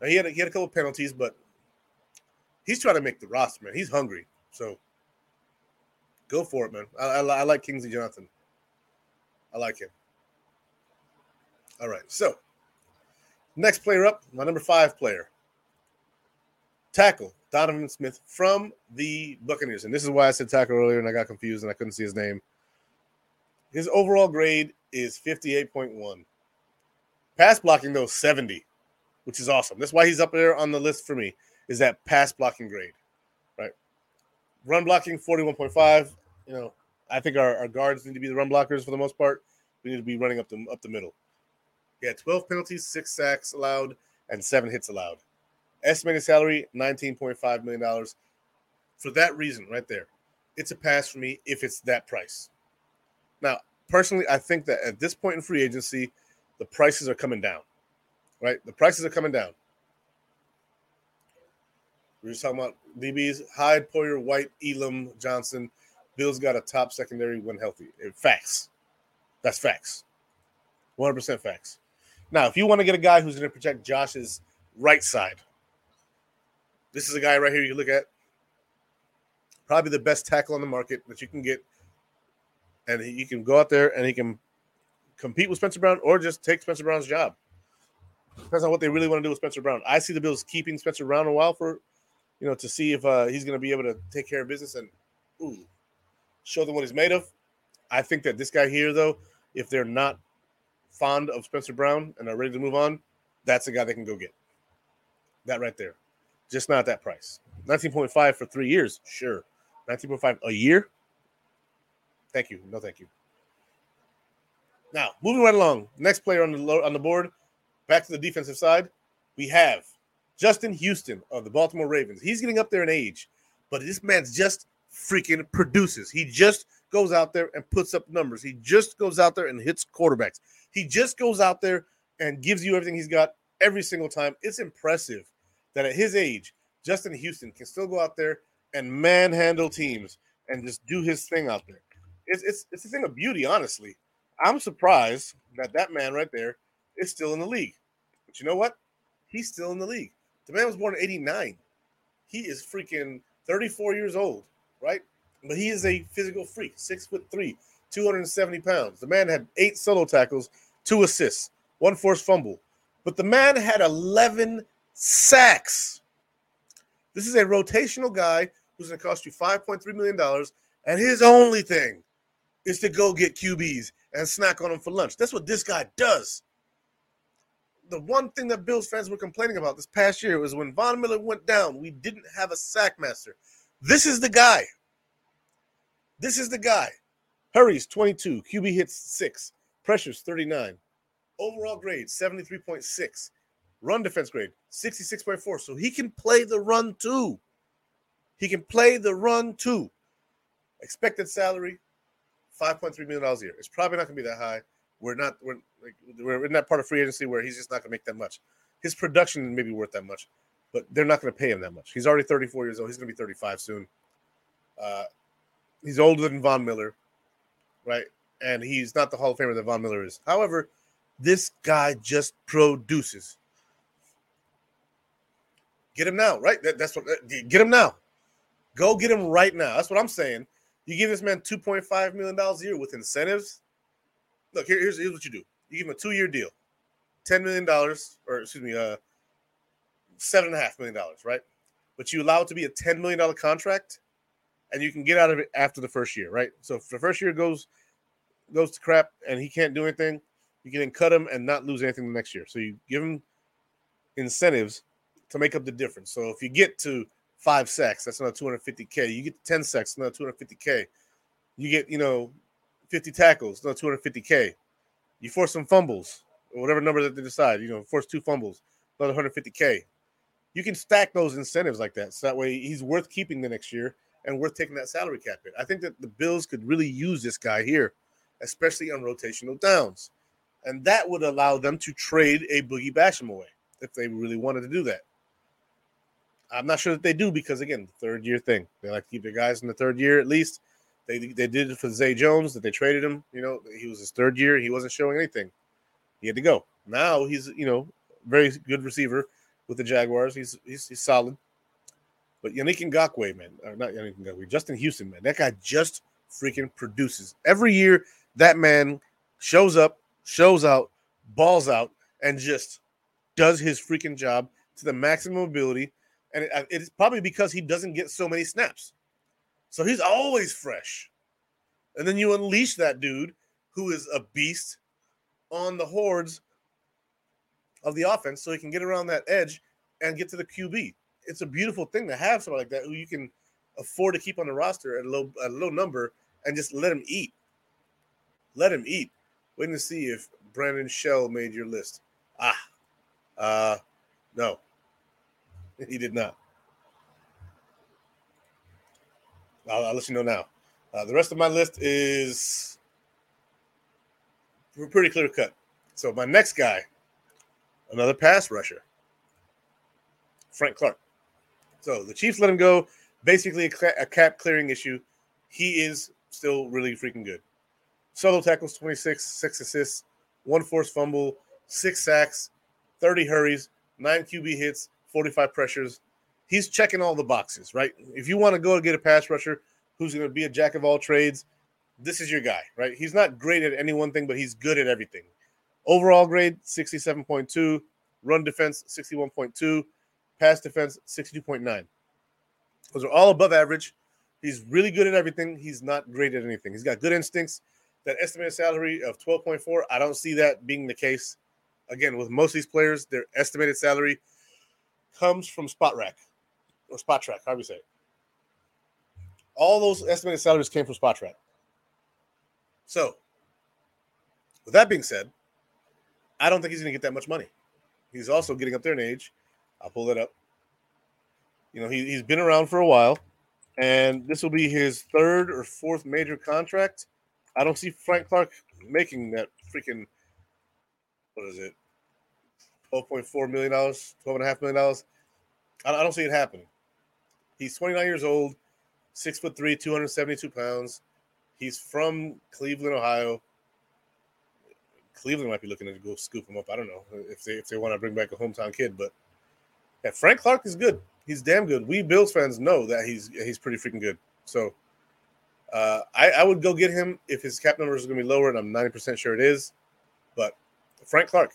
Now, he had a, he had a couple penalties, but he's trying to make the roster, man. He's hungry, so go for it, man. I, I, I like Kingsley Jonathan. I like him. All right, so next player up, my number five player, tackle Donovan Smith from the Buccaneers. And this is why I said tackle earlier and I got confused and I couldn't see his name. His overall grade is 58.1. Pass blocking, though, 70, which is awesome. That's why he's up there on the list for me, is that pass blocking grade? Run blocking, 41.5. You know, I think our, our guards need to be the run blockers for the most part. We need to be running up the up the middle. Yeah, 12 penalties, six sacks allowed, and seven hits allowed. Estimated salary $19.5 million. For that reason, right there, it's a pass for me if it's that price. Now, personally, I think that at this point in free agency, the prices are coming down. Right? The prices are coming down. We are talking about DBs Hyde, Poyer, White, Elam, Johnson. Bill's got a top secondary when healthy. Facts. That's facts. 100% facts. Now, if you want to get a guy who's going to protect Josh's right side, this is a guy right here you look at. Probably the best tackle on the market that you can get. And he, you can go out there and he can compete with Spencer Brown or just take Spencer Brown's job. Depends on what they really want to do with Spencer Brown. I see the Bills keeping Spencer Brown a while for, you know, to see if uh, he's going to be able to take care of business and ooh, show them what he's made of. I think that this guy here, though, if they're not fond of Spencer Brown and are ready to move on, that's a guy they can go get. That right there. Just not that price. 19.5 for three years, sure. 19.5 a year? Thank you. No, thank you. Now, moving right along. Next player on the on the board, back to the defensive side, we have Justin Houston of the Baltimore Ravens. He's getting up there in age, but this man's just freaking produces. He just goes out there and puts up numbers. He just goes out there and hits quarterbacks. He just goes out there and gives you everything he's got every single time. It's impressive that at his age, Justin Houston can still go out there and manhandle teams and just do his thing out there. It's it's it's a thing of beauty, honestly. I'm surprised that that man right there is still in the league. But you know what? He's still in the league. The man was born in 89. He is freaking 34 years old, right? But he is a physical freak, six foot three, 270 pounds. The man had eight solo tackles, two assists, one forced fumble. But the man had 11 sacks. This is a rotational guy who's going to cost you $5.3 million. And his only thing is to go get QBs and snack on them for lunch. That's what this guy does. The one thing that Bills fans were complaining about this past year was when Von Miller went down, we didn't have a sack master. This is the guy. This is the guy. Hurries 22, QB hits 6, pressures 39. Overall grade 73.6. Run defense grade 66.4. So he can play the run too. He can play the run too. Expected salary $5.3 million a year. It's probably not going to be that high. We're not, we're, like, we're in that part of free agency where he's just not going to make that much. His production may be worth that much, but they're not going to pay him that much. He's already 34 years old. He's going to be 35 soon. Uh, he's older than Von Miller, right? And he's not the Hall of Famer that Von Miller is. However, this guy just produces. Get him now, right? That, that's what. Get him now. Go get him right now. That's what I'm saying. You give this man $2.5 million a year with incentives. Look, here, here's, here's what you do. You give him a two-year deal, $10 million, or excuse me, uh, seven and a half million dollars, right? But you allow it to be a $10 million contract, and you can get out of it after the first year, right? So if the first year goes goes to crap and he can't do anything, you can then cut him and not lose anything the next year. So you give him incentives to make up the difference. So if you get to five sacks, that's another 250k. You get to 10 sacks, another 250k. You get, you know, 50 tackles, another 250k. You force some fumbles, or whatever number that they decide, you know, force two fumbles, another 150k. You can stack those incentives like that. So that way he's worth keeping the next year and worth taking that salary cap hit. I think that the Bills could really use this guy here, especially on rotational downs. And that would allow them to trade a Boogie Basham away if they really wanted to do that. I'm not sure that they do because again, the third year thing. They like to keep their guys in the third year at least. They they did it for Zay Jones that they traded him. You know, he was his third year. He wasn't showing anything. He had to go. Now he's you know very good receiver with the Jaguars. He's he's, he's solid. But Yannick Ngakoue, man, or not Yannick Ngakoue, Justin Houston, man, that guy just freaking produces every year. That man shows up, shows out, balls out, and just does his freaking job to the maximum ability and it, uh, it's probably because he doesn't get so many snaps. So he's always fresh. And then you unleash that dude who is a beast on the hordes of the offense so he can get around that edge and get to the QB. It's a beautiful thing to have somebody like that who you can afford to keep on the roster at a low at a low number and just let him eat. Let him eat. Waiting to see if Brandon Shell made your list. Ah, uh, no. (laughs) he did not. I'll, I'll, let you know now. Uh, the rest of my list is pretty clear cut. So my next guy, another pass rusher, Frank Clark. So the Chiefs let him go. Basically, a, cap clearing issue. He is still really freaking good. Solo tackles 26, six assists, one forced fumble, six sacks, 30 hurries, nine QB hits, 45 pressures. He's checking all the boxes, right? If you want to go get a pass rusher who's going to be a jack of all trades, this is your guy, right? He's not great at any one thing, but he's good at everything. Overall grade 67.2, run defense 61.2, pass defense 62.9. Those are all above average. He's really good at everything. He's not great at anything. He's got good instincts. That estimated salary of 12.4, I don't see that being the case. Again, with most of these players, their estimated salary comes from Spotrac or Spotrac, how do you say it? All those estimated salaries came from Spotrac. So, with that being said, I don't think he's going to get that much money. He's also getting up there in age. I'll pull that up. You know, he, he's been around for a while, and this will be his third or fourth major contract. I don't see Frank Clark making that freaking what is it? Twelve point four million dollars, twelve and a half million dollars. I, I don't see it happening. He's 29 years old, six foot three, 272 pounds. He's from Cleveland, Ohio. Cleveland might be looking to go scoop him up. I don't know if they if they want to bring back a hometown kid, but yeah, Frank Clark is good. He's damn good. We Bills fans know that he's he's pretty freaking good. So uh, I, I would go get him if his cap numbers are going to be lower, and I'm 90% sure it is. But Frank Clark,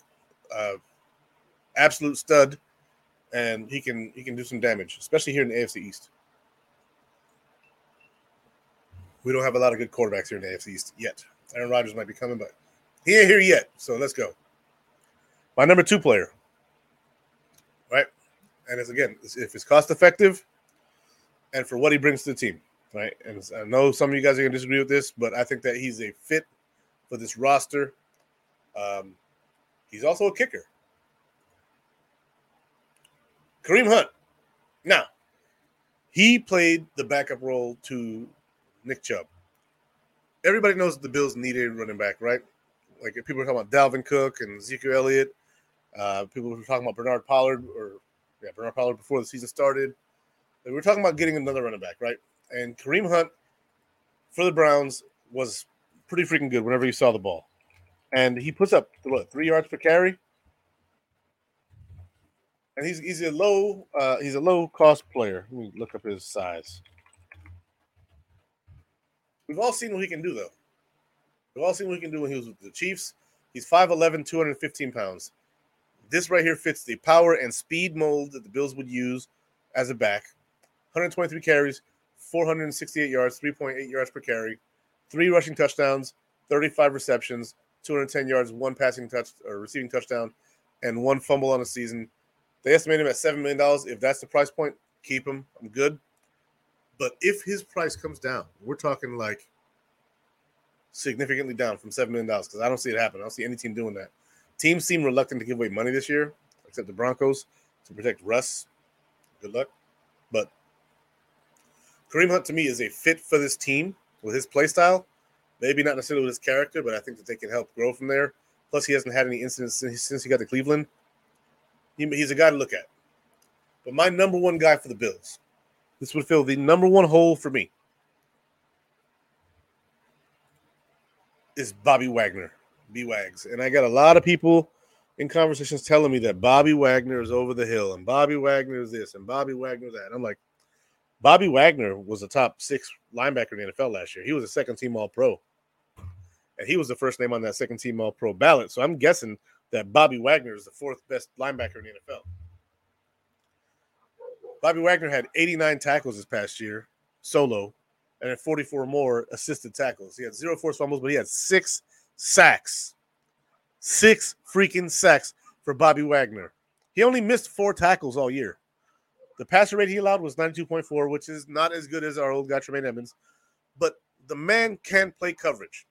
uh, absolute stud, and he can he can do some damage, especially here in the AFC East. We don't have a lot of good quarterbacks here in the AFC East yet. Aaron Rodgers might be coming, but he ain't here yet. So let's go. My number two player, right? And it's again, if it's cost effective, and for what he brings to the team, right? And I know some of you guys are gonna disagree with this, but I think that he's a fit for this roster. Um, he's also a kicker. Kareem Hunt. Now, he played the backup role to Nick Chubb. Everybody knows the Bills needed running back, right? Like people were talking about Dalvin Cook and Ezekiel Elliott. Uh, people were talking about Bernard Pollard or yeah, Bernard Pollard before the season started. We were talking about getting another running back, right? And Kareem Hunt for the Browns was pretty freaking good whenever he saw the ball. And he puts up what three yards per carry. And he's he's a low uh, he's a low cost player. Let me look up his size. We've all seen what he can do, though. We've all seen what he can do when he was with the Chiefs. He's 5'11, 215 pounds. This right here fits the power and speed mold that the Bills would use as a back. 123 carries, 468 yards, 3.8 yards per carry, three rushing touchdowns, 35 receptions, 210 yards, one passing touch or receiving touchdown, and one fumble on the season. They estimate him at $7 million. If that's the price point, keep him. I'm good. But if his price comes down, we're talking like significantly down from seven million dollars because I don't see it happen. I don't see any team doing that. Teams seem reluctant to give away money this year, except the Broncos to protect Russ. Good luck. But Kareem Hunt to me is a fit for this team with his play style. Maybe not necessarily with his character, but I think that they can help grow from there. Plus, he hasn't had any incidents since he got to Cleveland. He, he's a guy to look at. But my number one guy for the Bills this would fill the number one hole for me. Is Bobby Wagner, B Wags. And I got a lot of people in conversations telling me that Bobby Wagner is over the hill and Bobby Wagner is this and Bobby Wagner is that. And I'm like, Bobby Wagner was a top six linebacker in the NFL last year. He was a second team All Pro. And he was the first name on that second team All Pro ballot. So I'm guessing that Bobby Wagner is the fourth best linebacker in the NFL. Bobby Wagner had 89 tackles this past year, solo, and had 44 more assisted tackles. He had zero forced fumbles, but he had six sacks. Six freaking sacks for Bobby Wagner. He only missed four tackles all year. The passer rate he allowed was 92.4, which is not as good as our old guy Tremaine Edmunds, but the man can play coverage.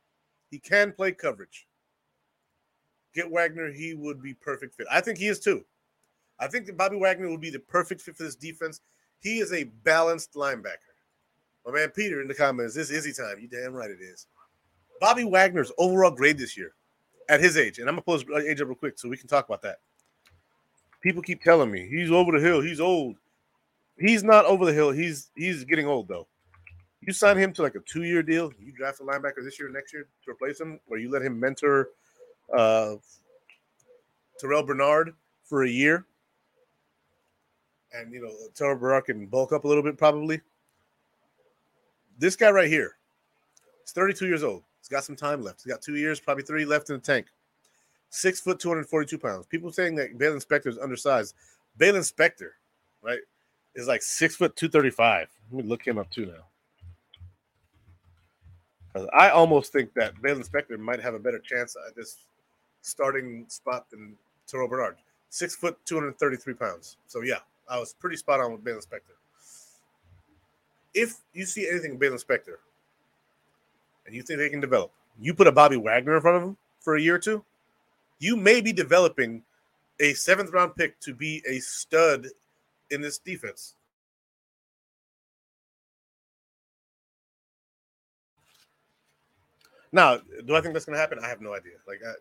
He can play coverage. Get Wagner, he would be perfect fit. I think he is too. I think that Bobby Wagner would be the perfect fit for this defense. He is a balanced linebacker. My man Peter in the comments, this is time. You damn right it is. Bobby Wagner's overall grade this year at his age, and I'm gonna pull his age up real quick so we can talk about that. People keep telling me he's over the hill, he's old. He's not over the hill, he's he's getting old though. You sign him to like a two-year deal, you draft a linebacker this year, next year to replace him, or you let him mentor uh Terrell Bernard for a year and you know Terrell Bernard can bulk up a little bit probably. This guy right here, he's 32 years old. He's got some time left. He's got two years, probably three left in the tank. Six foot, 242 pounds. People saying that Baylon Spector is undersized. Baylon Spector, right, is like six foot, 235. Let me look him up too now. I almost think that Baylon Spector might have a better chance at this starting spot than Terrell Bernard. Six foot, 233 pounds. So, yeah, I was pretty spot on with Baylon Spector. If you see anything in Baylon Spector and you think they can develop, you put a Bobby Wagner in front of him for a year or two, you may be developing a seventh round pick to be a stud in this defense. Now, do I think that's going to happen? I have no idea. Like, I,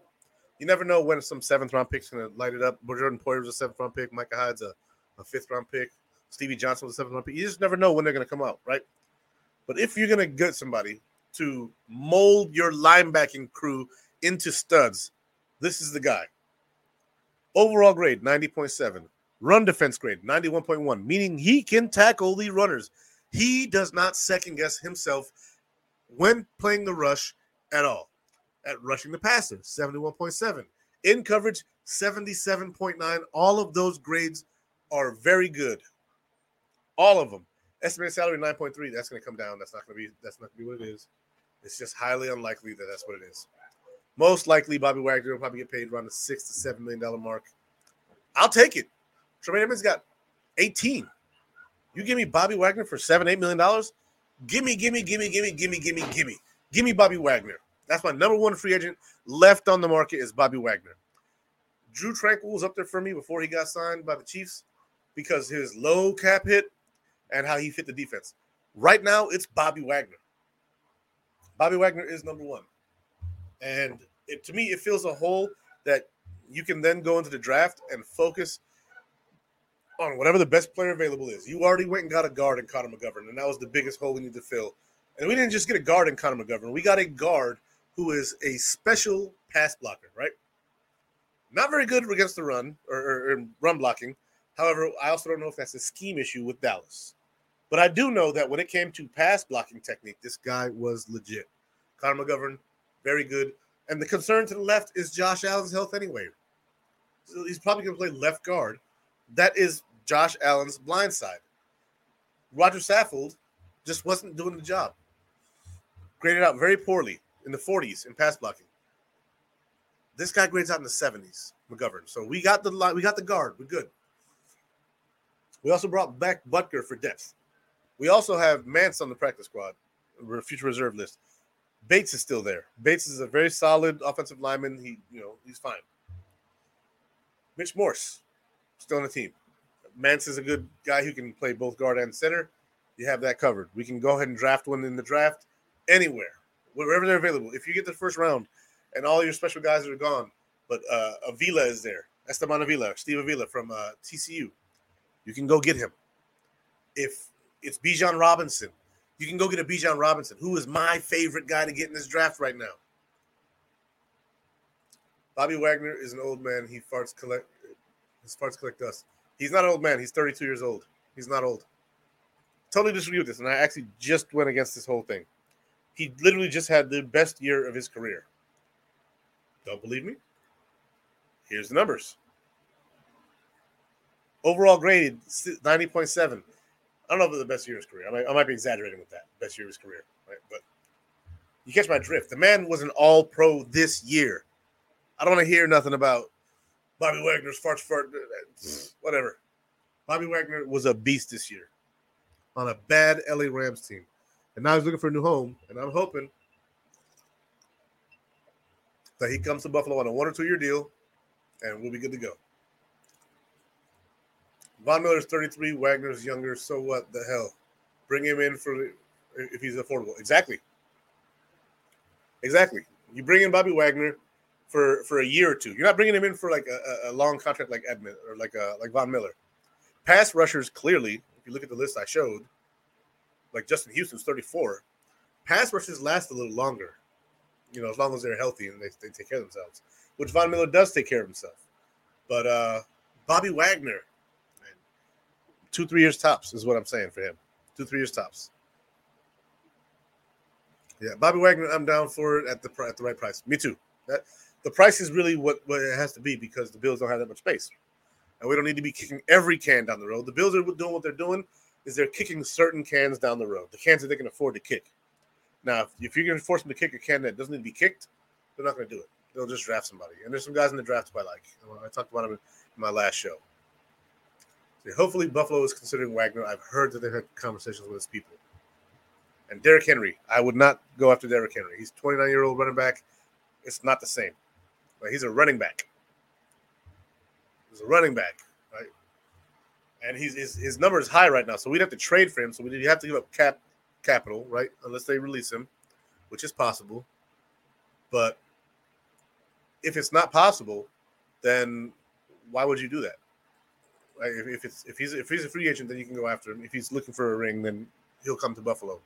you never know when some seventh round pick's going to light it up. Jordan Poyer was a seventh round pick. Micah Hyde's a, a fifth round pick. Stevie Johnson was a seventh round pick. You just never know when they're going to come out, right? But if you're going to get somebody to mold your linebacking crew into studs, this is the guy. Overall grade 90.7. Run defense grade 91.1, meaning he can tackle the runners. He does not second guess himself when playing the rush at all. At rushing the passer, 71.7. In coverage, 77.9. All of those grades are very good. All of them. Estimated salary 9.3. That's going to come down. That's not going to be. That's not going to be what it is. It's just highly unlikely that that's what it is. Most likely, Bobby Wagner will probably get paid around the six to seven million dollar mark. I'll take it. Tremaine Edmunds got 18. You give me Bobby Wagner for seven, eight million dollars? Gimme, gimme, gimme, gimme, gimme, gimme, gimme. Give me Bobby Wagner. That's my number one free agent left on the market is Bobby Wagner. Drue Tranquill was up there for me before he got signed by the Chiefs because his low cap hit and how he fit the defense. Right now, it's Bobby Wagner. Bobby Wagner is number one. And it, to me, it fills a hole that you can then go into the draft and focus on whatever the best player available is. You already went and got a guard in Connor McGovern, and that was the biggest hole we need to fill and we didn't just get a guard in Connor McGovern. We got a guard who is a special pass blocker, right? Not very good against the run or, or, or run blocking. However, I also don't know if that's a scheme issue with Dallas. But I do know that when it came to pass blocking technique, this guy was legit. Connor McGovern, very good. And the concern to the left is Josh Allen's health anyway. So he's probably going to play left guard. That is Josh Allen's blind side. Rodger Saffold just wasn't doing the job graded out very poorly in the 40s in pass blocking. This guy grades out in the 70s, McGovern. So we got the we got the guard. We're good. We also brought back Boettger for depth. We also have Mancz on the practice squad, a future reserve list. Bates is still there. Bates is a very solid offensive lineman. He, you know, he's fine. Mitch Morse, still on the team. Mancz is a good guy who can play both guard and center. You have that covered. We can go ahead and draft one in the draft anywhere, wherever they're available. If you get the first round and all your special guys are gone, but uh, Avila is there, Esteban Avila, Steve Avila from uh, TCU, you can go get him. If it's Bijan Robinson, you can go get a Bijan Robinson, who is my favorite guy to get in this draft right now. Bobby Wagner is an old man. He farts collect his farts collect dust. He's not an old man. He's 32 years old. He's not old. Totally disagree with this, and I actually just went against this whole thing. He literally just had the best year of his career. Don't believe me? Here's the numbers. Overall graded 90.7. I don't know if it's the best year of his career. I might, I might be exaggerating with that. Best year of his career, right? But you catch my drift. The man was an all pro this year. I don't want to hear nothing about Bobby Wagner's farts, fart, uh, uh, whatever. Bobby Wagner was a beast this year on a bad LA Rams team and now he's looking for a new home. And I'm hoping that he comes to Buffalo on a one or two year deal, and we'll be good to go. Von Miller's 33, Wagner's younger. So what the hell? Bring him in for if he's affordable. Exactly. Exactly. You bring in Bobby Wagner for for a year or two. You're not bringing him in for like a, a long contract like Edmund or like a, uh, like Von Miller. Pass rushers clearly, if you look at the list I showed, like Justin Houston's 34, pass rushes last a little longer, you know, as long as they're healthy and they, they take care of themselves, which Von Miller does take care of himself. But uh Bobby Wagner, man, two, three years tops is what I'm saying for him. Two, three years tops. Yeah, Bobby Wagner, I'm down for it at the at the right price. Me too. That the price is really what, what it has to be because the Bills don't have that much space. And we don't need to be kicking every can down the road. The Bills are doing what they're doing is they're kicking certain cans down the road, the cans that they can afford to kick. Now, if, if you're going to force them to kick a can that doesn't need to be kicked, they're not going to do it. They'll just draft somebody. And there's some guys in the draft who I like. I talked about them in my last show. So hopefully, Buffalo is considering Wagner. I've heard that they've had conversations with his people. And Derrick Henry, I would not go after Derrick Henry. He's 29 year old running back. It's not the same. But he's a running back. He's a running back? And he's his, his number is high right now, so we'd have to trade for him. So we'd have to give up cap capital, right? Unless they release him, which is possible. But if it's not possible, then why would you do that? Like if, if it's if he's if he's a free agent, then you can go after him. If he's looking for a ring, then he'll come to Buffalo.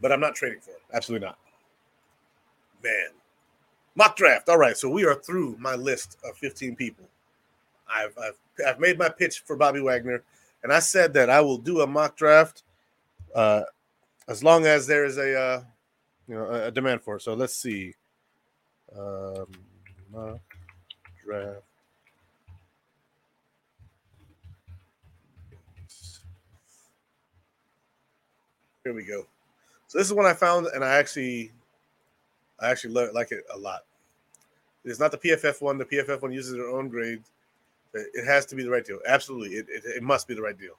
But I'm not trading for him. Absolutely not. Man. Mock draft. All right. So we are through my list of 15 people. I've I've I've made my pitch for Bobby Wagner, and I said that I will do a mock draft uh, as long as there is a uh, you know a, demand for it. So let's see. Um, mock draft. Here we go. So this is one I found, and I actually, I actually like it a lot. It's not the PFF one. The PFF one uses their own grade. It has to be the right deal. Absolutely, it, it, it must be the right deal.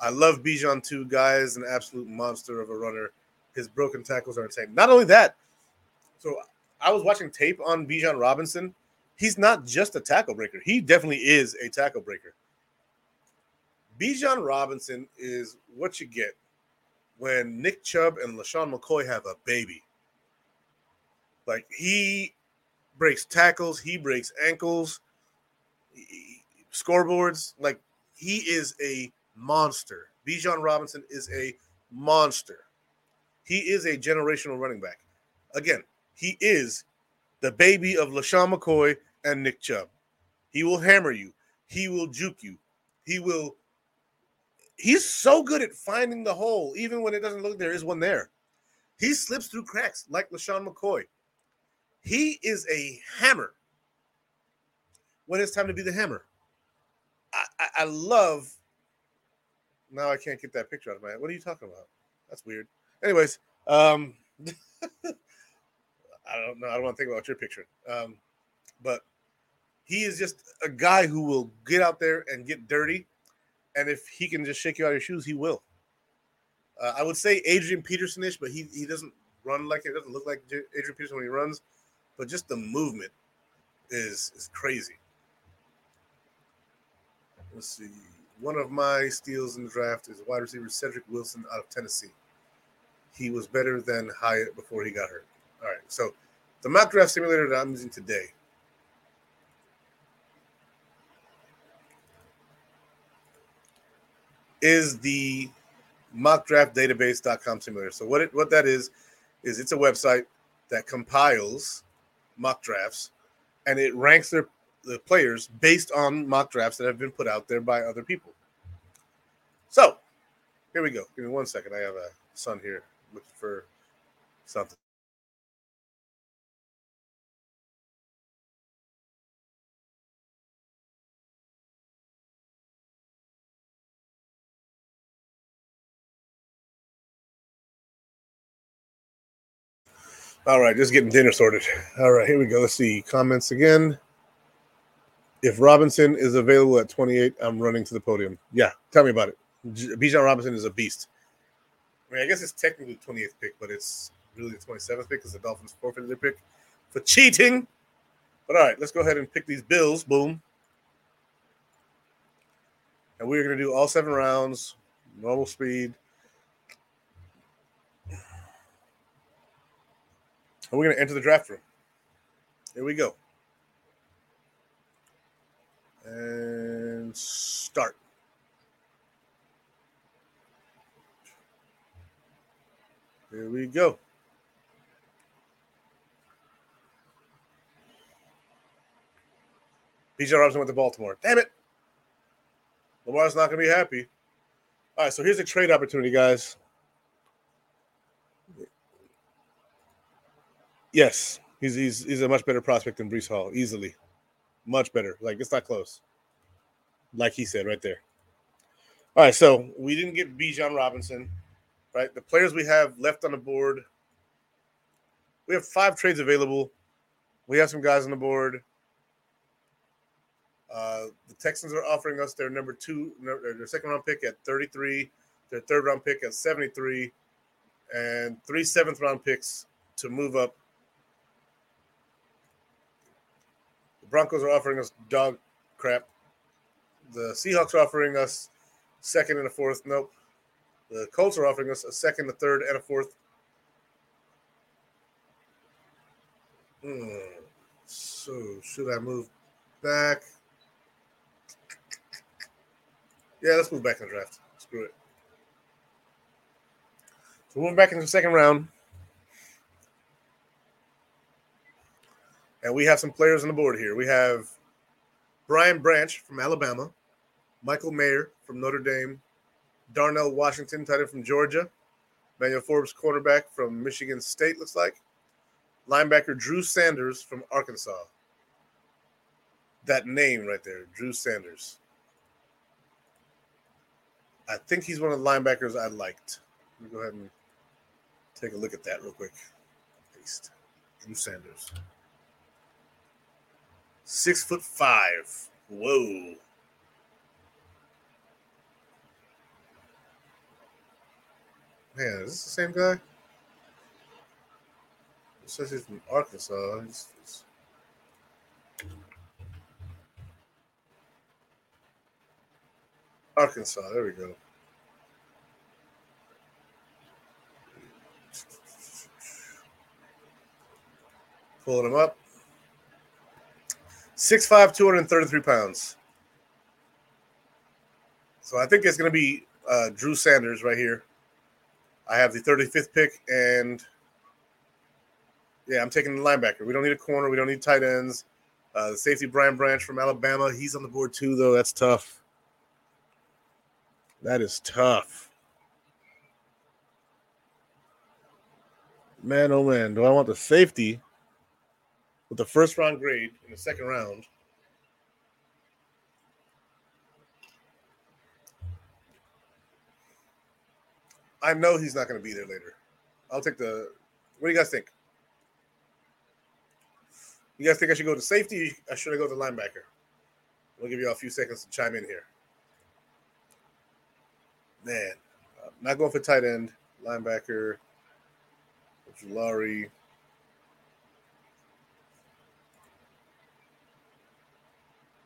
I love Bijan too. Guy is an absolute monster of a runner. His broken tackles are insane. Not only that, so I was watching tape on Bijan Robinson. He's not just a tackle breaker. He definitely is a tackle breaker. Bijan Robinson is what you get when Nick Chubb and LeSean McCoy have a baby. Like he breaks tackles, he breaks ankles, scoreboards. Like he is a monster. Bijan Robinson is a monster. He is a generational running back. Again, he is the baby of LeSean McCoy and Nick Chubb. He will hammer you. He will juke you. He will he's so good at finding the hole, even when it doesn't look there is one there. He slips through cracks like LeSean McCoy. He is a hammer when it's time to be the hammer. I, I, I love. Now I can't get that picture out of my head. What are you talking about? That's weird. Anyways, um, (laughs) I don't know. I don't want to think about your picture. Um, but he is just a guy who will get out there and get dirty and if he can just shake you out of your shoes, he will. Uh, I would say Adrian Peterson-ish, but he he doesn't run like it doesn't look like Adrian Peterson when he runs, but just the movement is is crazy. Let's see. One of my steals in the draft is wide receiver Cedric Wilson out of Tennessee. He was better than Hyatt before he got hurt. All right, so the mock draft simulator that I'm using today is the mockdraftdatabase.com simulator. So what it what that is is it's a website that compiles mock drafts and it ranks their the players based on mock drafts that have been put out there by other people. So here we go. Give me one second. I have a son here looking for something. All right, just getting dinner sorted. All right, here we go. Let's see comments again. If Robinson is available at 28, I'm running to the podium. Yeah, tell me about it. Bijan Robinson is a beast. I mean, I guess it's technically the 28th pick, but it's really the 27th pick because the Dolphins forfeited their pick for cheating. But all right, let's go ahead and pick these Bills. Boom. And we're going to do all seven rounds, normal speed. And we're going to enter the draft room. Here we go. And start. Here we go. Bijan Robinson went to Baltimore. Damn it. Lamar's not going to be happy. All right, so here's a trade opportunity, guys. Yes, he's he's he's a much better prospect than Breece Hall, easily, much better. Like it's not close. Like he said right there. All right, so we didn't get Bijan Robinson, right? The players we have left on the board. We have five trades available. We have some guys on the board. Uh, the Texans are offering us their number two, their second round pick at 33, their third round pick at 73, and three seventh round picks to move up Broncos are offering us dog crap. The Seahawks are offering us second and a fourth. Nope. The Colts are offering us a second, a third, and a fourth. Hmm. So should I move back? Yeah, let's move back in the draft. Screw it. So moving back into the second round. And we have some players on the board here. We have Brian Branch from Alabama, Michael Mayer from Notre Dame, Darnell Washington, tight end from Georgia, Manuel Forbes, cornerback from Michigan State, looks like, linebacker Drew Sanders from Arkansas. That name right there, Drew Sanders. I think he's one of the linebackers I liked. Let me go ahead and take a look at that real quick. Paste. Drew Sanders. Six foot five. Whoa. Man, is this the same guy? It says he's from Arkansas. He's. Arkansas, there we go. Pulling him up. 6'5, 233 pounds. So I think it's going to be uh, Drew Sanders right here. I have the 35th pick, and yeah, I'm taking the linebacker. We don't need a corner. We don't need tight ends. Uh, the safety Brian Branch from Alabama. He's on the board too, though. That's tough. That is tough. Man, oh man, do I want the safety with the first round grade in the second round? I know he's not going to be there later. I'll take the. What do you guys think? You guys think I should go to safety? Or should I go to linebacker? We'll give you all a few seconds to chime in here. Man, I'm not going for tight end, linebacker, Laurie.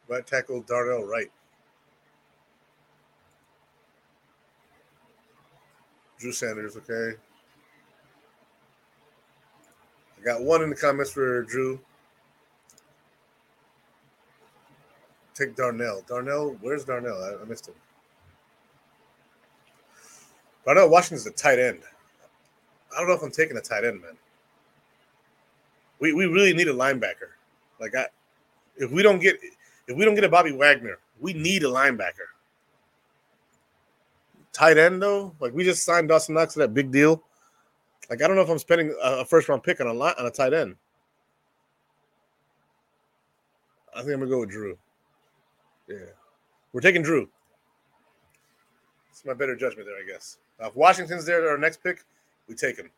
Right tackle, Darnell Wright. Drew Sanders, okay. I got one in the comments for Drew. Take Darnell. Darnell, where's Darnell? I, I missed him. Darnell Washington's a tight end. I don't know if I'm taking a tight end, man. We we really need a linebacker. Like I if we don't get if we don't get a Bobby Wagner, we need a linebacker. Tight end though, like we just signed Dawson Knox to that big deal. Like I don't know if I'm spending a first round pick on a line, on a tight end. I think I'm gonna go with Drew. Yeah, we're taking Drew. It's my better judgment there, I guess. Now, if Washington's there, our next pick, we take him.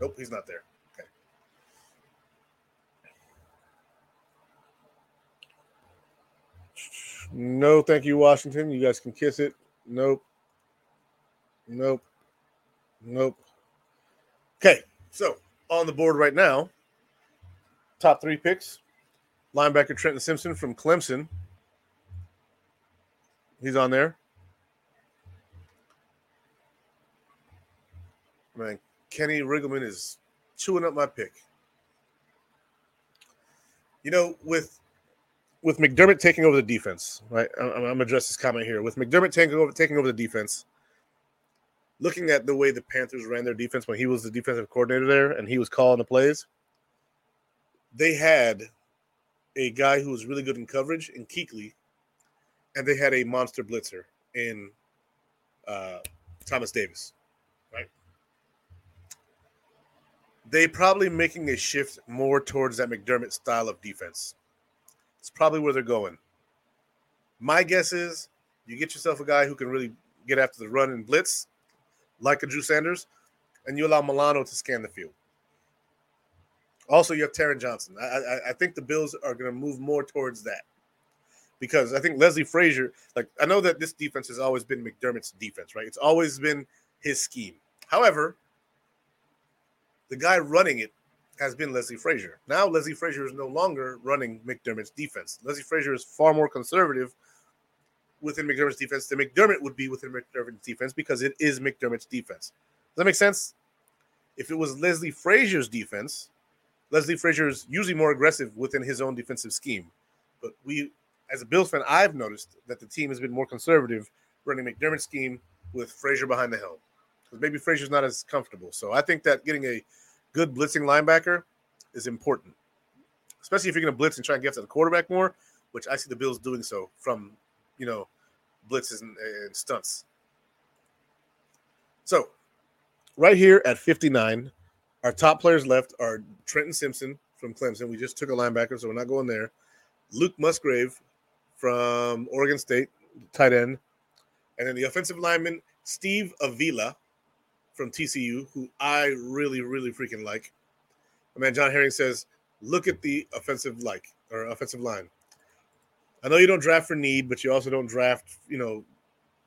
Nope, he's not there. No, thank you, Washington. You guys can kiss it. Nope. Nope. Nope. Okay, so on the board right now, top three picks linebacker Trenton Simpson from Clemson. He's on there. Man, Kenny Riggleman is chewing up my pick. You know, with with McDermott taking over the defense, right? I'm, I'm gonna address this comment here. With McDermott taking over taking over the defense, looking at the way the Panthers ran their defense when he was the defensive coordinator there and he was calling the plays, they had a guy who was really good in coverage in Kuechly, and they had a monster blitzer in uh, Thomas Davis right? they probably making a shift more towards that McDermott style of defense. It's probably where they're going. My guess is you get yourself a guy who can really get after the run and blitz, like a Drew Sanders, and you allow Milano to scan the field. Also, you have Taron Johnson. I, I, I think the Bills are going to move more towards that because I think Leslie Frazier, like I know that this defense has always been McDermott's defense, right? It's always been his scheme. However, the guy running it has been Leslie Frazier. Now Leslie Frazier is no longer running McDermott's defense. Leslie Frazier is far more conservative within McDermott's defense than McDermott would be within McDermott's defense because it is McDermott's defense. Does that make sense? If it was Leslie Frazier's defense, Leslie Frazier is usually more aggressive within his own defensive scheme. But we, as a Bills fan, I've noticed that the team has been more conservative running McDermott's scheme with Frazier behind the helm. Because maybe Frazier's not as comfortable. So I think that getting a good blitzing linebacker is important, especially if you're going to blitz and try and get to the quarterback more, which I see the Bills doing so from, you know, blitzes and, and stunts. So, right here at 59, our top players left are Trenton Simpson from Clemson. We just took a linebacker, so we're not going there. Luke Musgrave from Oregon State, tight end. And then the offensive lineman, Steve Avila from TCU, who I really, really freaking like. My man John Herring says, look at the offensive like or offensive line. I know you don't draft for need, but you also don't draft, you know,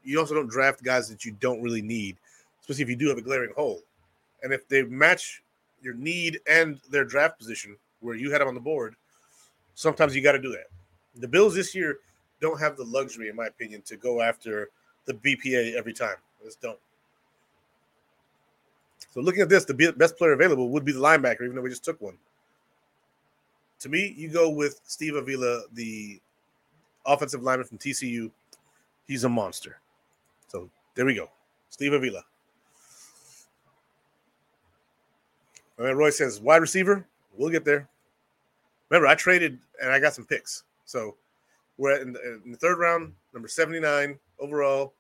you also don't draft guys that you don't really need, especially if you do have a glaring hole. And if they match your need and their draft position where you had them on the board, sometimes you got to do that. The Bills this year don't have the luxury, in my opinion, to go after the BPA every time. Just don't. So looking at this, the best player available would be the linebacker, even though we just took one. To me, you go with Steve Avila, the offensive lineman from TCU. He's a monster. So there we go. Steve Avila. And Roy says, wide receiver, we'll get there. Remember, I traded and I got some picks. So we're in the, in the third round, number 79 overall.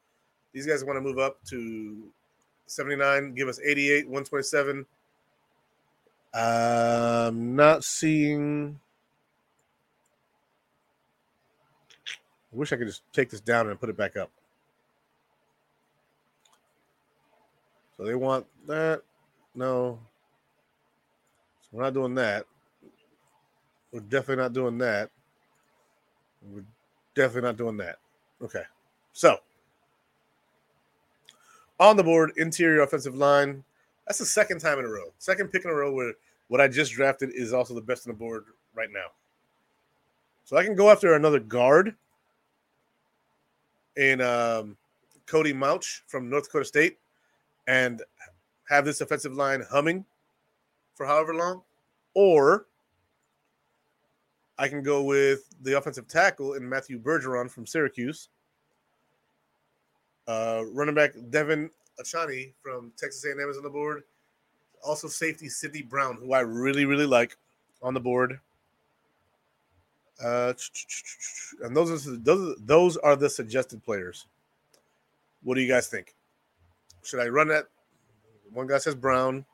These guys want to move up to 79, give us 88, 127. I'm um, not seeing. I wish I could just take this down and put it back up. So they want that. No. So we're not doing that. We're definitely not doing that. We're definitely not doing that. Okay. So on the board, interior offensive line. That's the second time in a row. Second pick in a row where what I just drafted is also the best on the board right now. So I can go after another guard in um, Cody Mauch from North Dakota State and have this offensive line humming for however long. Or I can go with the offensive tackle in Matthew Bergeron from Syracuse uh, running back Devon Achane from Texas A&M is on the board. Also, safety Sydney Brown, who I really, really like, on the board. Uh, and those are those those are the suggested players. What do you guys think? Should I run that? One guy says Brown.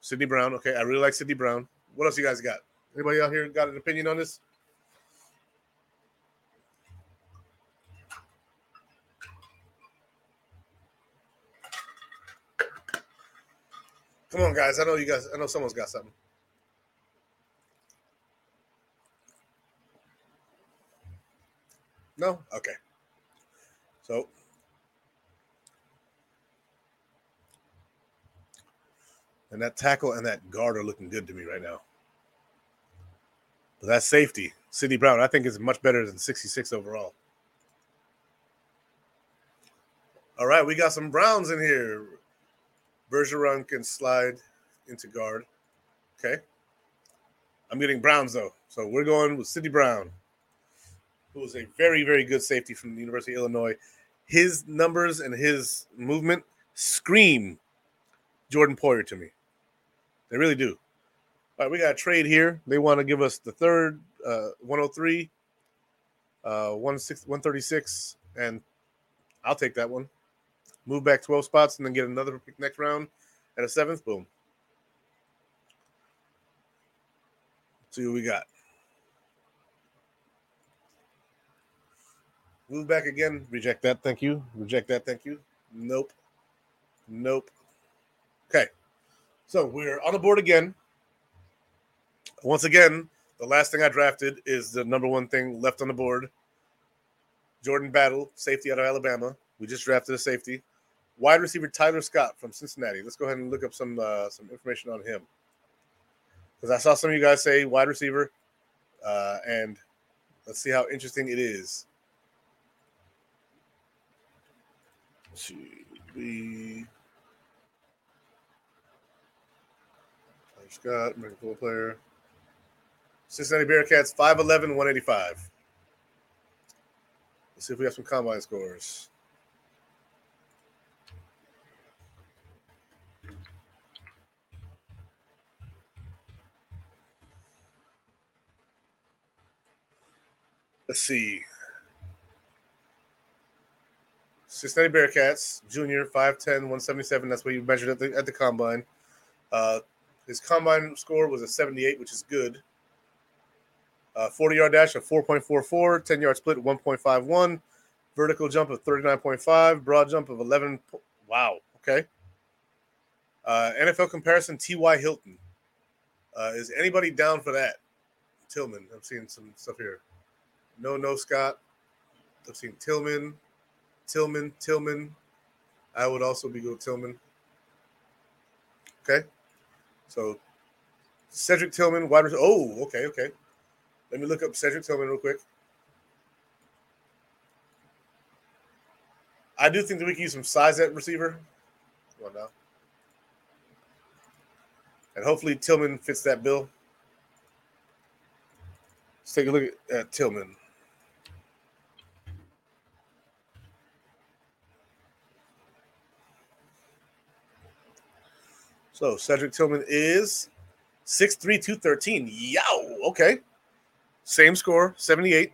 Sydney Brown. Okay, I really like Sydney Brown. What else you guys got? Anybody out here got an opinion on this? Come on, guys. I know you guys. I know someone's got something. No? Okay. So and that tackle and that guard are looking good to me right now. But that safety, Sydney Brown, I think is much better than 66 overall. All right, we got some Browns in here. Bergeron can slide into guard. Okay. I'm getting Browns though. So we're going with Sydney Brown, who is a very, very good safety from the University of Illinois. His numbers and his movement scream Jordan Poyer to me. They really do. All right, we got a trade here. They want to give us the third, uh, 103, uh, 136, and I'll take that one move back 12 spots, and then get another pick next round and a seventh. Boom. see what we got. Move back again. Reject that. Thank you. Reject that. Thank you. Nope. Nope. Okay. So we're on the board again. Once again, the last thing I drafted is the number one thing left on the board. Jordan Battle, safety out of Alabama. We just drafted a safety wide receiver Tyler Scott from Cincinnati. Let's go ahead and look up some uh, some information on him. because I saw some of you guys say wide receiver, uh, and let's see how interesting it is. Should we? Scott, American football player. Cincinnati Bearcats, 5'11, 185. Let's see if we have some combine scores. Let's see. Cincinnati Bearcats, junior, 5'10, 177. That's what you measured at the, at the combine. Uh, his combine score was a 78, which is good. Uh, 40 yard dash of 4.44, 10 yard split 1.51, vertical jump of 39.5, broad jump of 11. Wow. Okay. Uh, NFL comparison T.Y. Hilton. Uh, is anybody down for that? Tillman. I'm seeing some stuff here. No, no, Scott. I've seen Tillman, Tillman, Tillman. I would also be good Tillman. Okay. So Cedric Tillman, wide receiver. Oh, okay, okay. Let me look up Cedric Tillman real quick. I do think that we can use some size at receiver. Come on now. And hopefully Tillman fits that bill. Let's take a look at, at Tillman. So Cedric Tillman is 6'3, 213. Yow. Okay. Same score, 78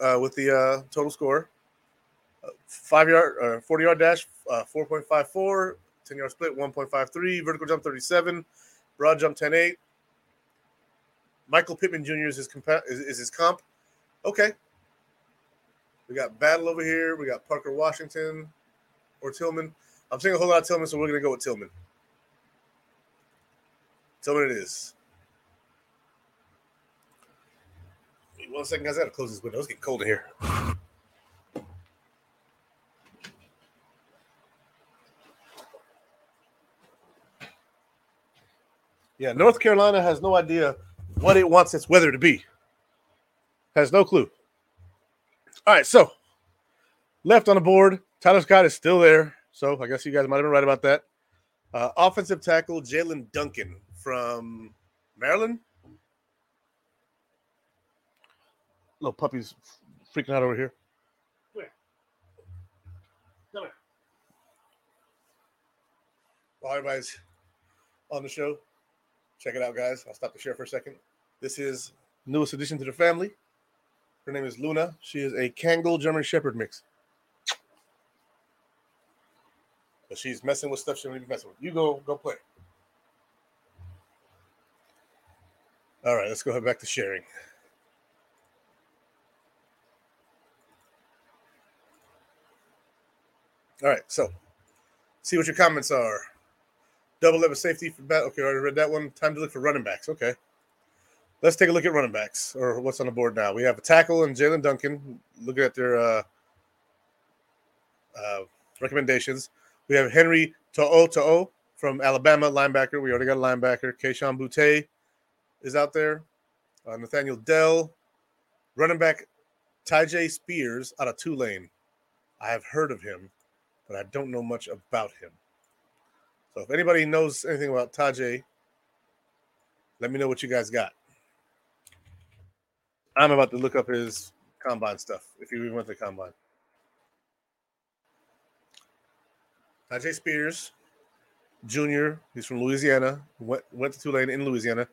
uh, with the uh, total score. Uh, five yard, uh, 40 yard dash, uh, 4.54, 10 yard split, 1.53, vertical jump, 37, broad jump, 10 8. Michael Pittman Jr. is his, compa- is, is his comp. Okay. We got Battle over here. We got Parker Washington or Tillman. I'm seeing a whole lot of Tillman, so we're going to go with Tillman. Tell me what it is. Wait one second, guys. I gotta close this window. It's getting cold in here. Yeah, North Carolina has no idea what it wants its weather to be. Has no clue. All right, so left on the board, Tyler Scott is still there. So I guess you guys might have been right about that. Uh, offensive tackle Jaelyn Duncan from Maryland. Little puppy's freaking out over here. Come here. Come here. While everybody's on the show, check it out, guys. I'll stop the share for a second. This is newest addition to the family. Her name is Luna. She is a Kangal German Shepherd mix. But she's messing with stuff she don't need to be messing with. You go, go play. All right, let's go back to sharing. All right, so see what your comments are. Double level safety for bat. Okay, I already read that one. Time to look for running backs. Okay. Let's take a look at running backs or what's on the board now. We have a tackle and Jaelyn Duncan. Looking at their uh, uh, recommendations. We have Henry To'o To'o from Alabama, linebacker. We already got a linebacker. Kayshon Boutte is out there. Uh, Nathaniel Dell, running back Tyjae Spears out of Tulane. I have heard of him, but I don't know much about him. So if anybody knows anything about Tyjae, let me know what you guys got. I'm about to look up his combine stuff if you even went to the combine. Tyjae Spears, Jr., he's from Louisiana, went, went to Tulane in Louisiana.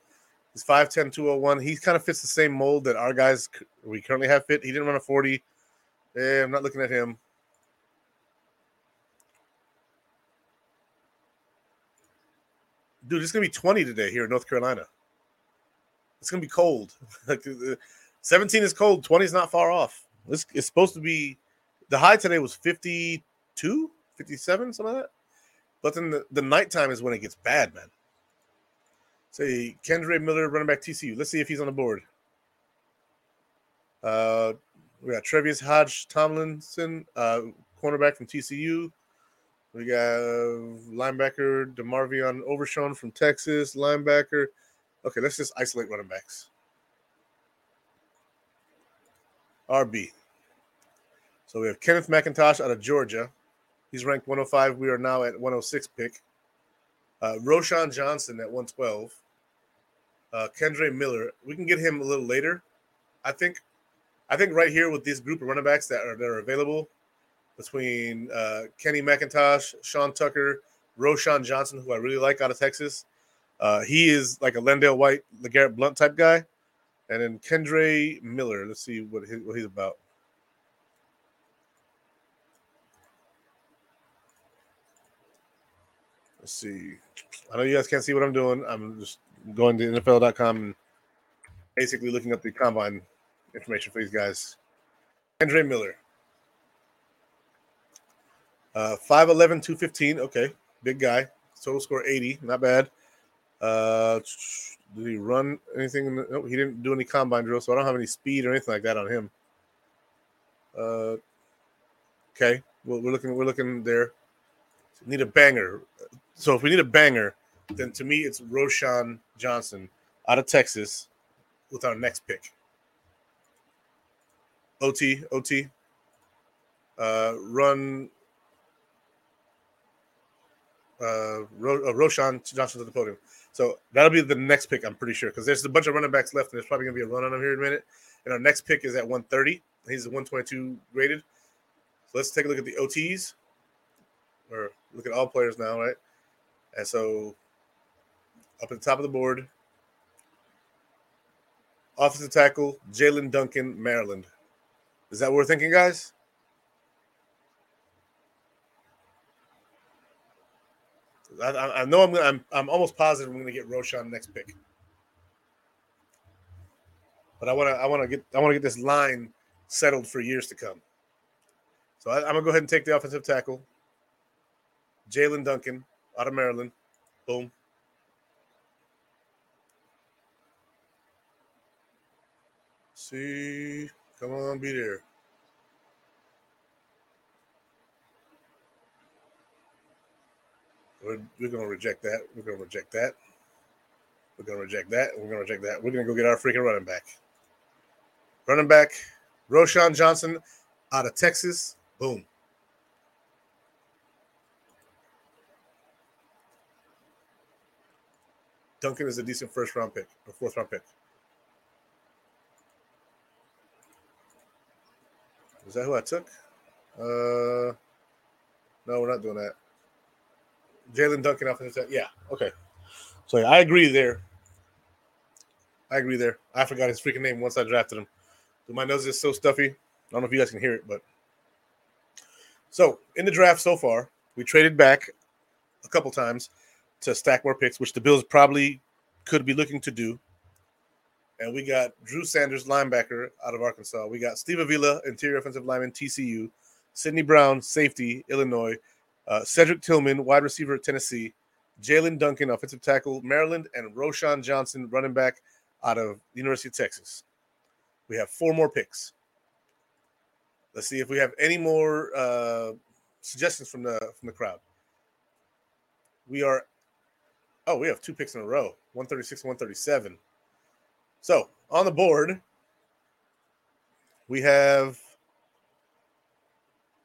He's 5'10, 201. He kind of fits the same mold that our guys we currently have fit. He didn't run a 40. Eh, I'm not looking at him. Dude, it's gonna be 20 today here in North Carolina. It's gonna be cold. (laughs) like 17 is cold, 20 is not far off. It's, it's supposed to be the high today was 52, 57, something like that. But then the, the nighttime is when it gets bad, man. Say Kendre Miller, running back TCU. Let's see if he's on the board. Uh, we got Trevius Hodge Tomlinson, uh, cornerback from TCU. We got linebacker Demarvion Overshown from Texas, linebacker Okay, let's just isolate running backs. RB. So we have Kenneth McIntosh out of Georgia. He's ranked 105. We are now at 106 pick. Uh, Roschon Johnson at 112. Uh, Kendre Miller. We can get him a little later. I think. I think right here with this group of running backs that are that are available between uh, Kenny McIntosh, Sean Tucker, Roschon Johnson, who I really like out of Texas. Uh, he is like a LenDale White, LeGarrette Blunt type guy. And then Kendre Miller. Let's see what, his, what he's about. Let's see. I know you guys can't see what I'm doing. I'm just going to NFL.com and basically looking up the combine information for these guys. Kendre Miller. Uh, 5'11, 215. Okay. Big guy. Total score 80. Not bad. Uh, did he run anything? No, he didn't do any combine drill, so I don't have any speed or anything like that on him. Uh, okay. Well, we're looking. We're looking there. Need a banger. So if we need a banger, then to me it's Roschon Johnson out of Texas with our next pick. OT, OT. Uh, run uh, Ro- uh, Roschon Johnson to the podium. So that'll be the next pick, I'm pretty sure, because there's a bunch of running backs left, and there's probably gonna be a run on him here in a minute. And our next pick is at 130. He's 122 graded. So let's take a look at the OTs, or look at all players now, right? And so up at the top of the board, offensive tackle Jaelyn Duncan, Maryland. Is that what we're thinking, guys? I, I know I'm, I'm I'm almost positive I'm going to get Roschon next pick, but I want to I want to get I want to get this line settled for years to come. So I, am gonna go ahead and take the offensive tackle, Jaelyn Duncan out of Maryland. Boom. See, come on, be there. We're, we're to reject that. We're to reject that. We're to reject that. We're to reject that. We're to go get our freaking running back. Running back, Roschon Johnson out of Texas. Boom. Duncan is a decent first round pick or fourth round pick. Is that who I took? Uh, no, we're not doing that. Jaelyn Duncan off the Yeah, okay. So yeah, I agree there. I agree there. I forgot his freaking name once I drafted him. My nose is so stuffy. I don't know if you guys can hear it, but so in the draft so far, we traded back a couple times to stack more picks, which the Bills probably could be looking to do. And we got Drew Sanders, linebacker out of Arkansas. We got Steve Avila, interior offensive lineman, TCU. Sydney Brown, safety, Illinois. Uh, Cedric Tillman, wide receiver Tennessee. Jaelyn Duncan, offensive tackle, Maryland, and Roschon Johnson, running back out of University of Texas. We have four more picks. Let's see if we have any more uh, suggestions from the from the crowd. We are oh, we have two picks in a row, 136, 137. So on the board, we have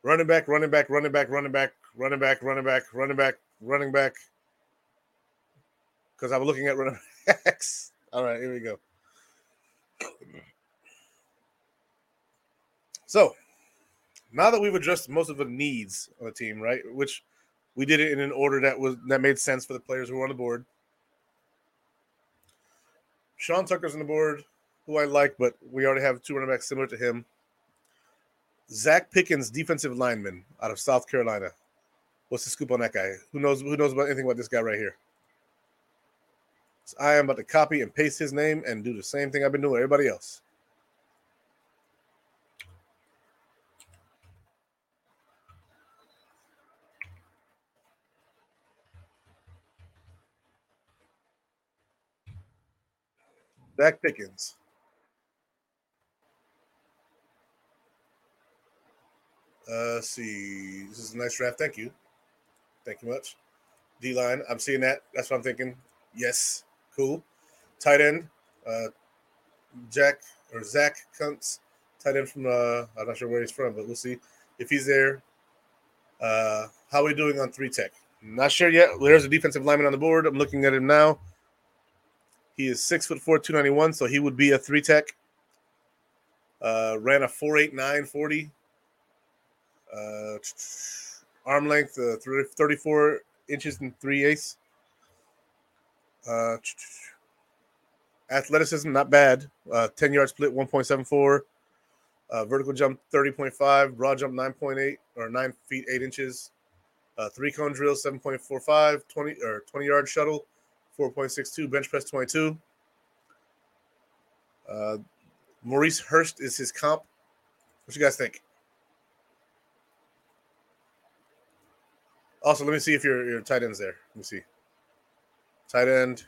running back, running back, running back, running back, running back, running back, running back, running back. Because I'm looking at running (laughs) backs. All right, here we go. So now that we've addressed most of the needs on the team, right? Which we did it in an order that was that made sense for the players who were on the board. Sean Tucker's on the board, who I like, but we already have two running backs similar to him. Zacch Pickens, defensive lineman out of South Carolina. What's the scoop on that guy? Who knows? Who knows about anything about this guy right here? So I am about to copy and paste his name and do the same thing I've been doing everybody else. Zacch Pickens. Uh, see, this is a nice draft. Thank you. Thank you much. D line, I'm seeing that. That's what I'm thinking. Yes, cool. tight end, uh, Jack or Zach Kuntz, tight end from uh, I'm not sure where he's from, but we'll see if he's there. Uh, how are we doing on three tech? Not sure yet. There's a defensive lineman on the board. I'm looking at him now. He is six foot four, 291, so he would be a three tech. Uh, ran a four eight nine forty. Uh, arm length, uh, 34 inches and three eighths. Uh, athleticism, not bad. Uh, 10 yard split, 1.74. Uh, vertical jump, 30.5. Broad jump, 9.8 or 9 feet 8 inches. Uh, three cone drill, 7.45. 20 or 20 yard shuttle, 4.62. Bench press, 22. Uh, Maurice Hurst is his comp. What you guys think? Also, let me see if your your tight end's there. Let me see. Tight end.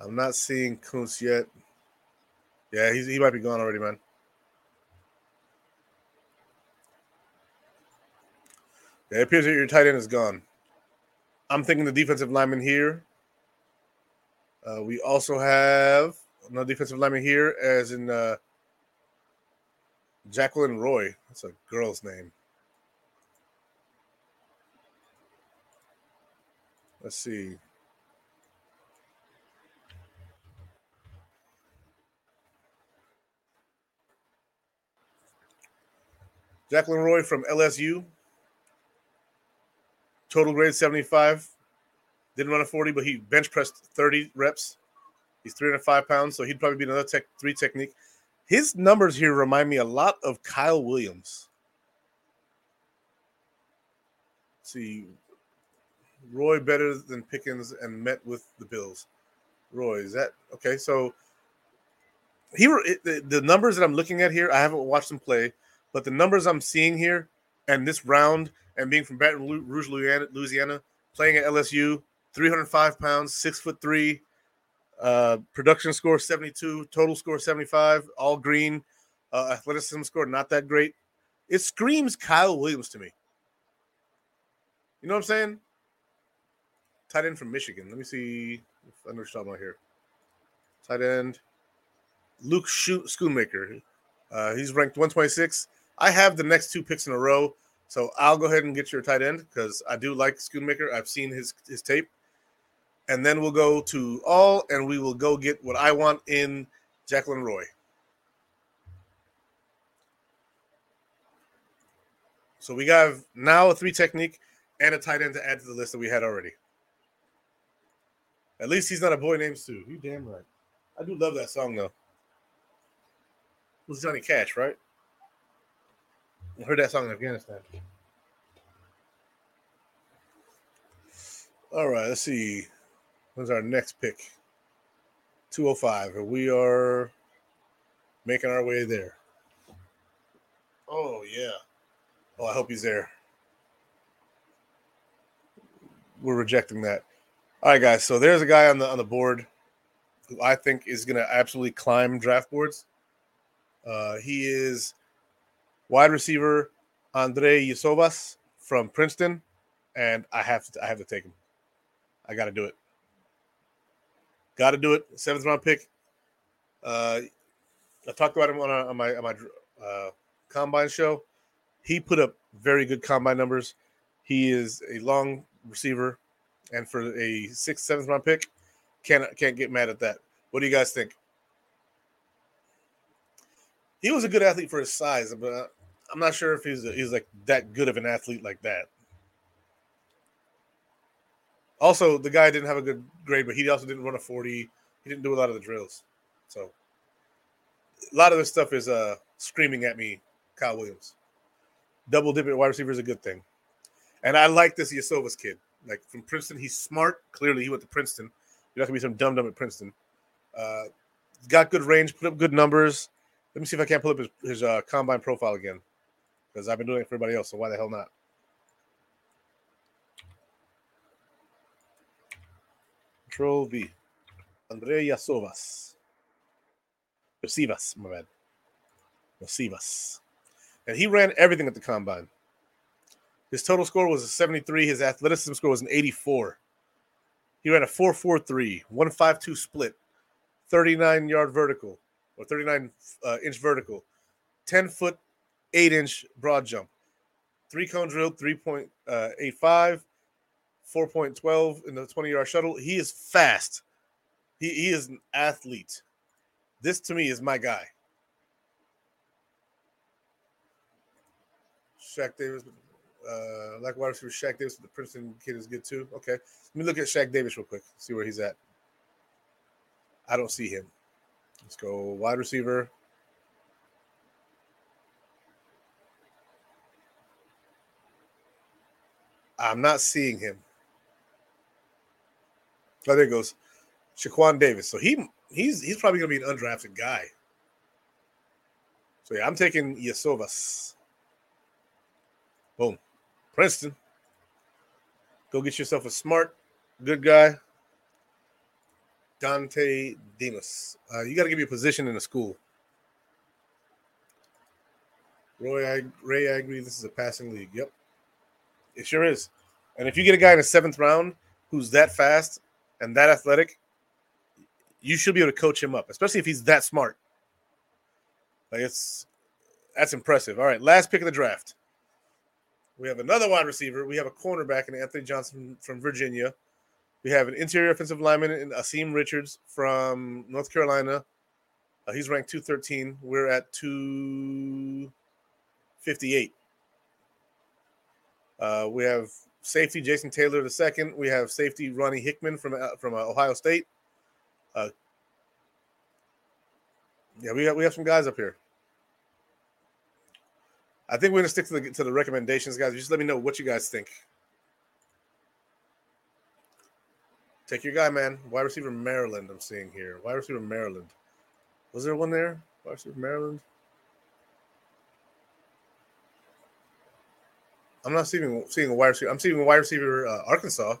I'm not seeing Kuntz yet. Yeah, he's, he might be gone already, man. Yeah, it appears that your tight end is gone. I'm thinking the defensive lineman here. Uh, we also have another defensive lineman here, as in uh, Jaquelin Roy. That's a girl's name. Let's see. Jaquelin Roy from LSU. Total grade 75. Didn't run a 40, but he bench pressed 30 reps. He's 305 pounds, so he'd probably be another tech three technique. His numbers here remind me a lot of Kyle Williams. Let's see, Roy better than Pickens and met with the Bills. Roy, is that okay? So he the, the numbers that I'm looking at here, I haven't watched him play, but the numbers I'm seeing here and this round and being from Baton Rouge, Louisiana, playing at LSU, 305 pounds, six foot three, uh, production score 72, total score 75, all green, uh, athleticism score not that great. It screams Kyle Williams to me. You know what I'm saying? Tight end from Michigan. Let me see if I understand my here. Tight end Luke Schoonmaker. Uh, he's ranked 126. I have the next two picks in a row, so I'll go ahead and get your tight end because I do like Schoonmaker. I've seen his his tape, and then we'll go to all, and we will go get what I want in Jaquelin Roy. So we have now a three technique and a tight end to add to the list that we had already. At least he's not a boy named Sue. You damn right. I do love that song though. It was Johnny Cash, right? I heard that song in Afghanistan. All right, let's see. When's our next pick? 205. And we are making our way there. Oh, yeah. Oh, I hope he's there. We're rejecting that. All right, guys. So there's a guy on the on the board who I think is going to absolutely climb draft boards. Uh, he is wide receiver Andrei Iosivas from Princeton, and I have to I have to take him. I got to do it. Got to do it. Seventh round pick. Uh, I talked about him on, on my on my uh, combine show. He put up very good combine numbers. He is a long receiver, and for a sixth, seventh round pick, can't can't get mad at that. What do you guys think? He was a good athlete for his size, but I'm not sure if he's a, he's like that good of an athlete like that. Also, the guy didn't have a good grade, but he also didn't run a 40. He didn't do a lot of the drills. So a lot of this stuff is uh screaming at me, Kyle Williams. Double dip at wide receiver is a good thing. And I like this Iosivas kid. Like from Princeton, he's smart. Clearly, he went to Princeton. You're not gonna be some dumb dumb at Princeton. Uh, got good range, put up good numbers. Let me see if I can't pull up his, his uh, combine profile again because I've been doing it for everybody else. So why the hell not? Control V. Andrei Iosivas. Recivas, my bad. Recivas. And he ran everything at the combine. His total score was a 73. His athleticism score was an 84. He ran a 4.43, 152 split, 39 yard vertical or 39 uh, inch vertical, 10 foot, 8 inch broad jump, three cone drill, 3.85, uh, 4.12 in the 20 yard shuttle. He is fast. He, he is an athlete. This to me is my guy. Shaq Davis, uh, like wide receiver Shaq Davis, the Princeton kid is good too. Okay, let me look at Shaq Davis real quick, see where he's at. I don't see him. Let's go wide receiver. I'm not seeing him. Oh, there goes Shaquan Davis. So he he's he's probably gonna be an undrafted guy. So yeah, I'm taking Yasovas. Boom. Princeton. Go get yourself a smart, good guy. Dante Demas. Uh, you got to give me a position in the school. Roy I, Ray, I agree. This is a passing league. Yep, it sure is. And if you get a guy in the seventh round who's that fast and that athletic, you should be able to coach him up, especially if he's that smart. Like it's that's impressive. All right, last pick of the draft. We have another wide receiver. We have a cornerback in Anthony Johnson from Virginia. We have an interior offensive lineman in Asim Richards from North Carolina. Uh, he's ranked 213. We're at 258. Uh, we have safety Jason Taylor the second. We have safety Ronnie Hickman from uh, from uh, Ohio State. Uh, yeah, we have we have some guys up here. I think we're gonna stick to the to the recommendations, guys. Just let me know what you guys think. Take your guy, man. Wide receiver Maryland. I'm seeing here. Wide receiver Maryland. Was there one there? Wide receiver Maryland. I'm not seeing seeing a wide receiver. I'm seeing a wide receiver uh, Arkansas.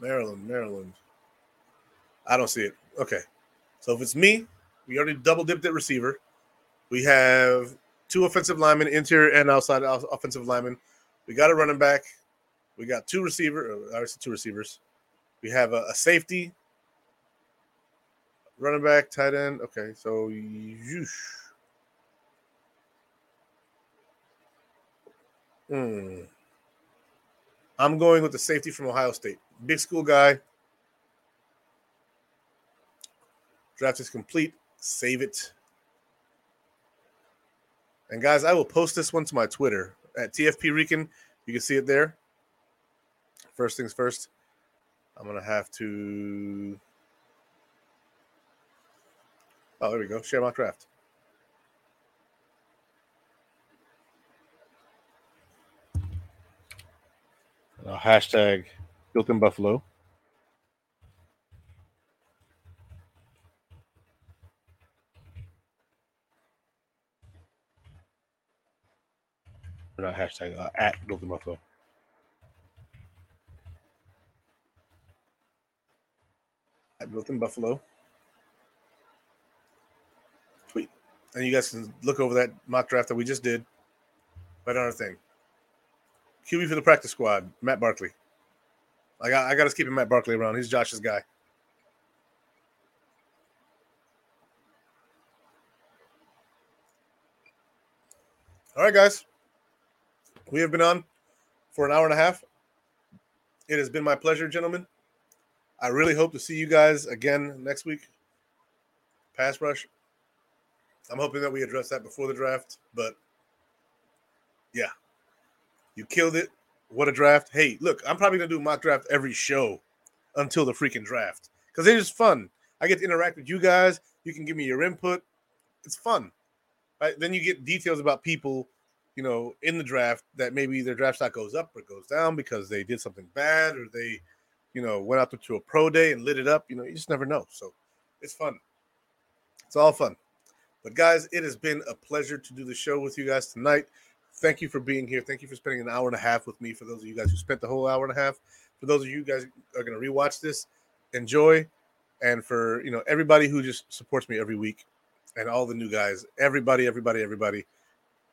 Maryland, Maryland. I don't see it. Okay. So if it's me, we already double dipped at receiver. We have two offensive linemen, interior and outside offensive linemen. We got a running back. We got two receiver, uh, obviously two receivers. We have a, a safety, running back, tight end. Okay, so Hmm. I'm going with the safety from Ohio State. Big school guy. Draft is complete. Save it. And guys, I will post this one to my Twitter at TFP Rican. You can see it there. First things first, I'm gonna have to. Oh, there we go. Share my draft. Uh, hashtag built in Buffalo. Not hashtag uh, at built in Buffalo. At built in Buffalo. Tweet. And you guys can look over that mock draft that we just did. Right on our thing. QB for the practice squad, Matt Barkley. I got I got to keep Matt Barkley around. He's Josh's guy. All right, guys. We have been on for an hour and a half. It has been my pleasure, gentlemen. I really hope to see you guys again next week. Pass rush. I'm hoping that we address that before the draft, but yeah, you killed it. What a draft. Hey, look, I'm probably going to do mock draft every show until the freaking draft because it is fun. I get to interact with you guys. You can give me your input. It's fun. Right? Then you get details about people, you know, in the draft that maybe their draft stock goes up or goes down because they did something bad or they, you know, went out there to a pro day and lit it up. You know, you just never know. So it's fun. It's all fun. But guys, it has been a pleasure to do the show with you guys tonight thank you for being here. Thank you for spending an hour and a half with me. For those of you guys who spent the whole hour and a half, for those of you guys are going to rewatch this, enjoy. And for you know everybody who just supports me every week, and all the new guys, everybody, everybody, everybody,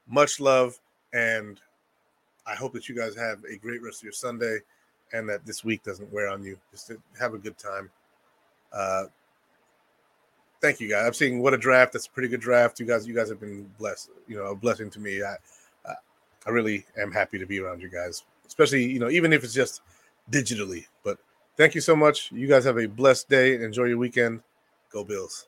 much love, and I hope that you guys have a great rest of your Sunday. And that this week doesn't wear on you. Just to have a good time. Uh, thank you guys. I'm seeing what a draft. That's a pretty good draft. You guys, you guys have been blessed. You know, a blessing to me. I, I really am happy to be around you guys, especially you know, even if it's just digitally. But thank you so much. You guys have a blessed day. Enjoy your weekend. Go Bills.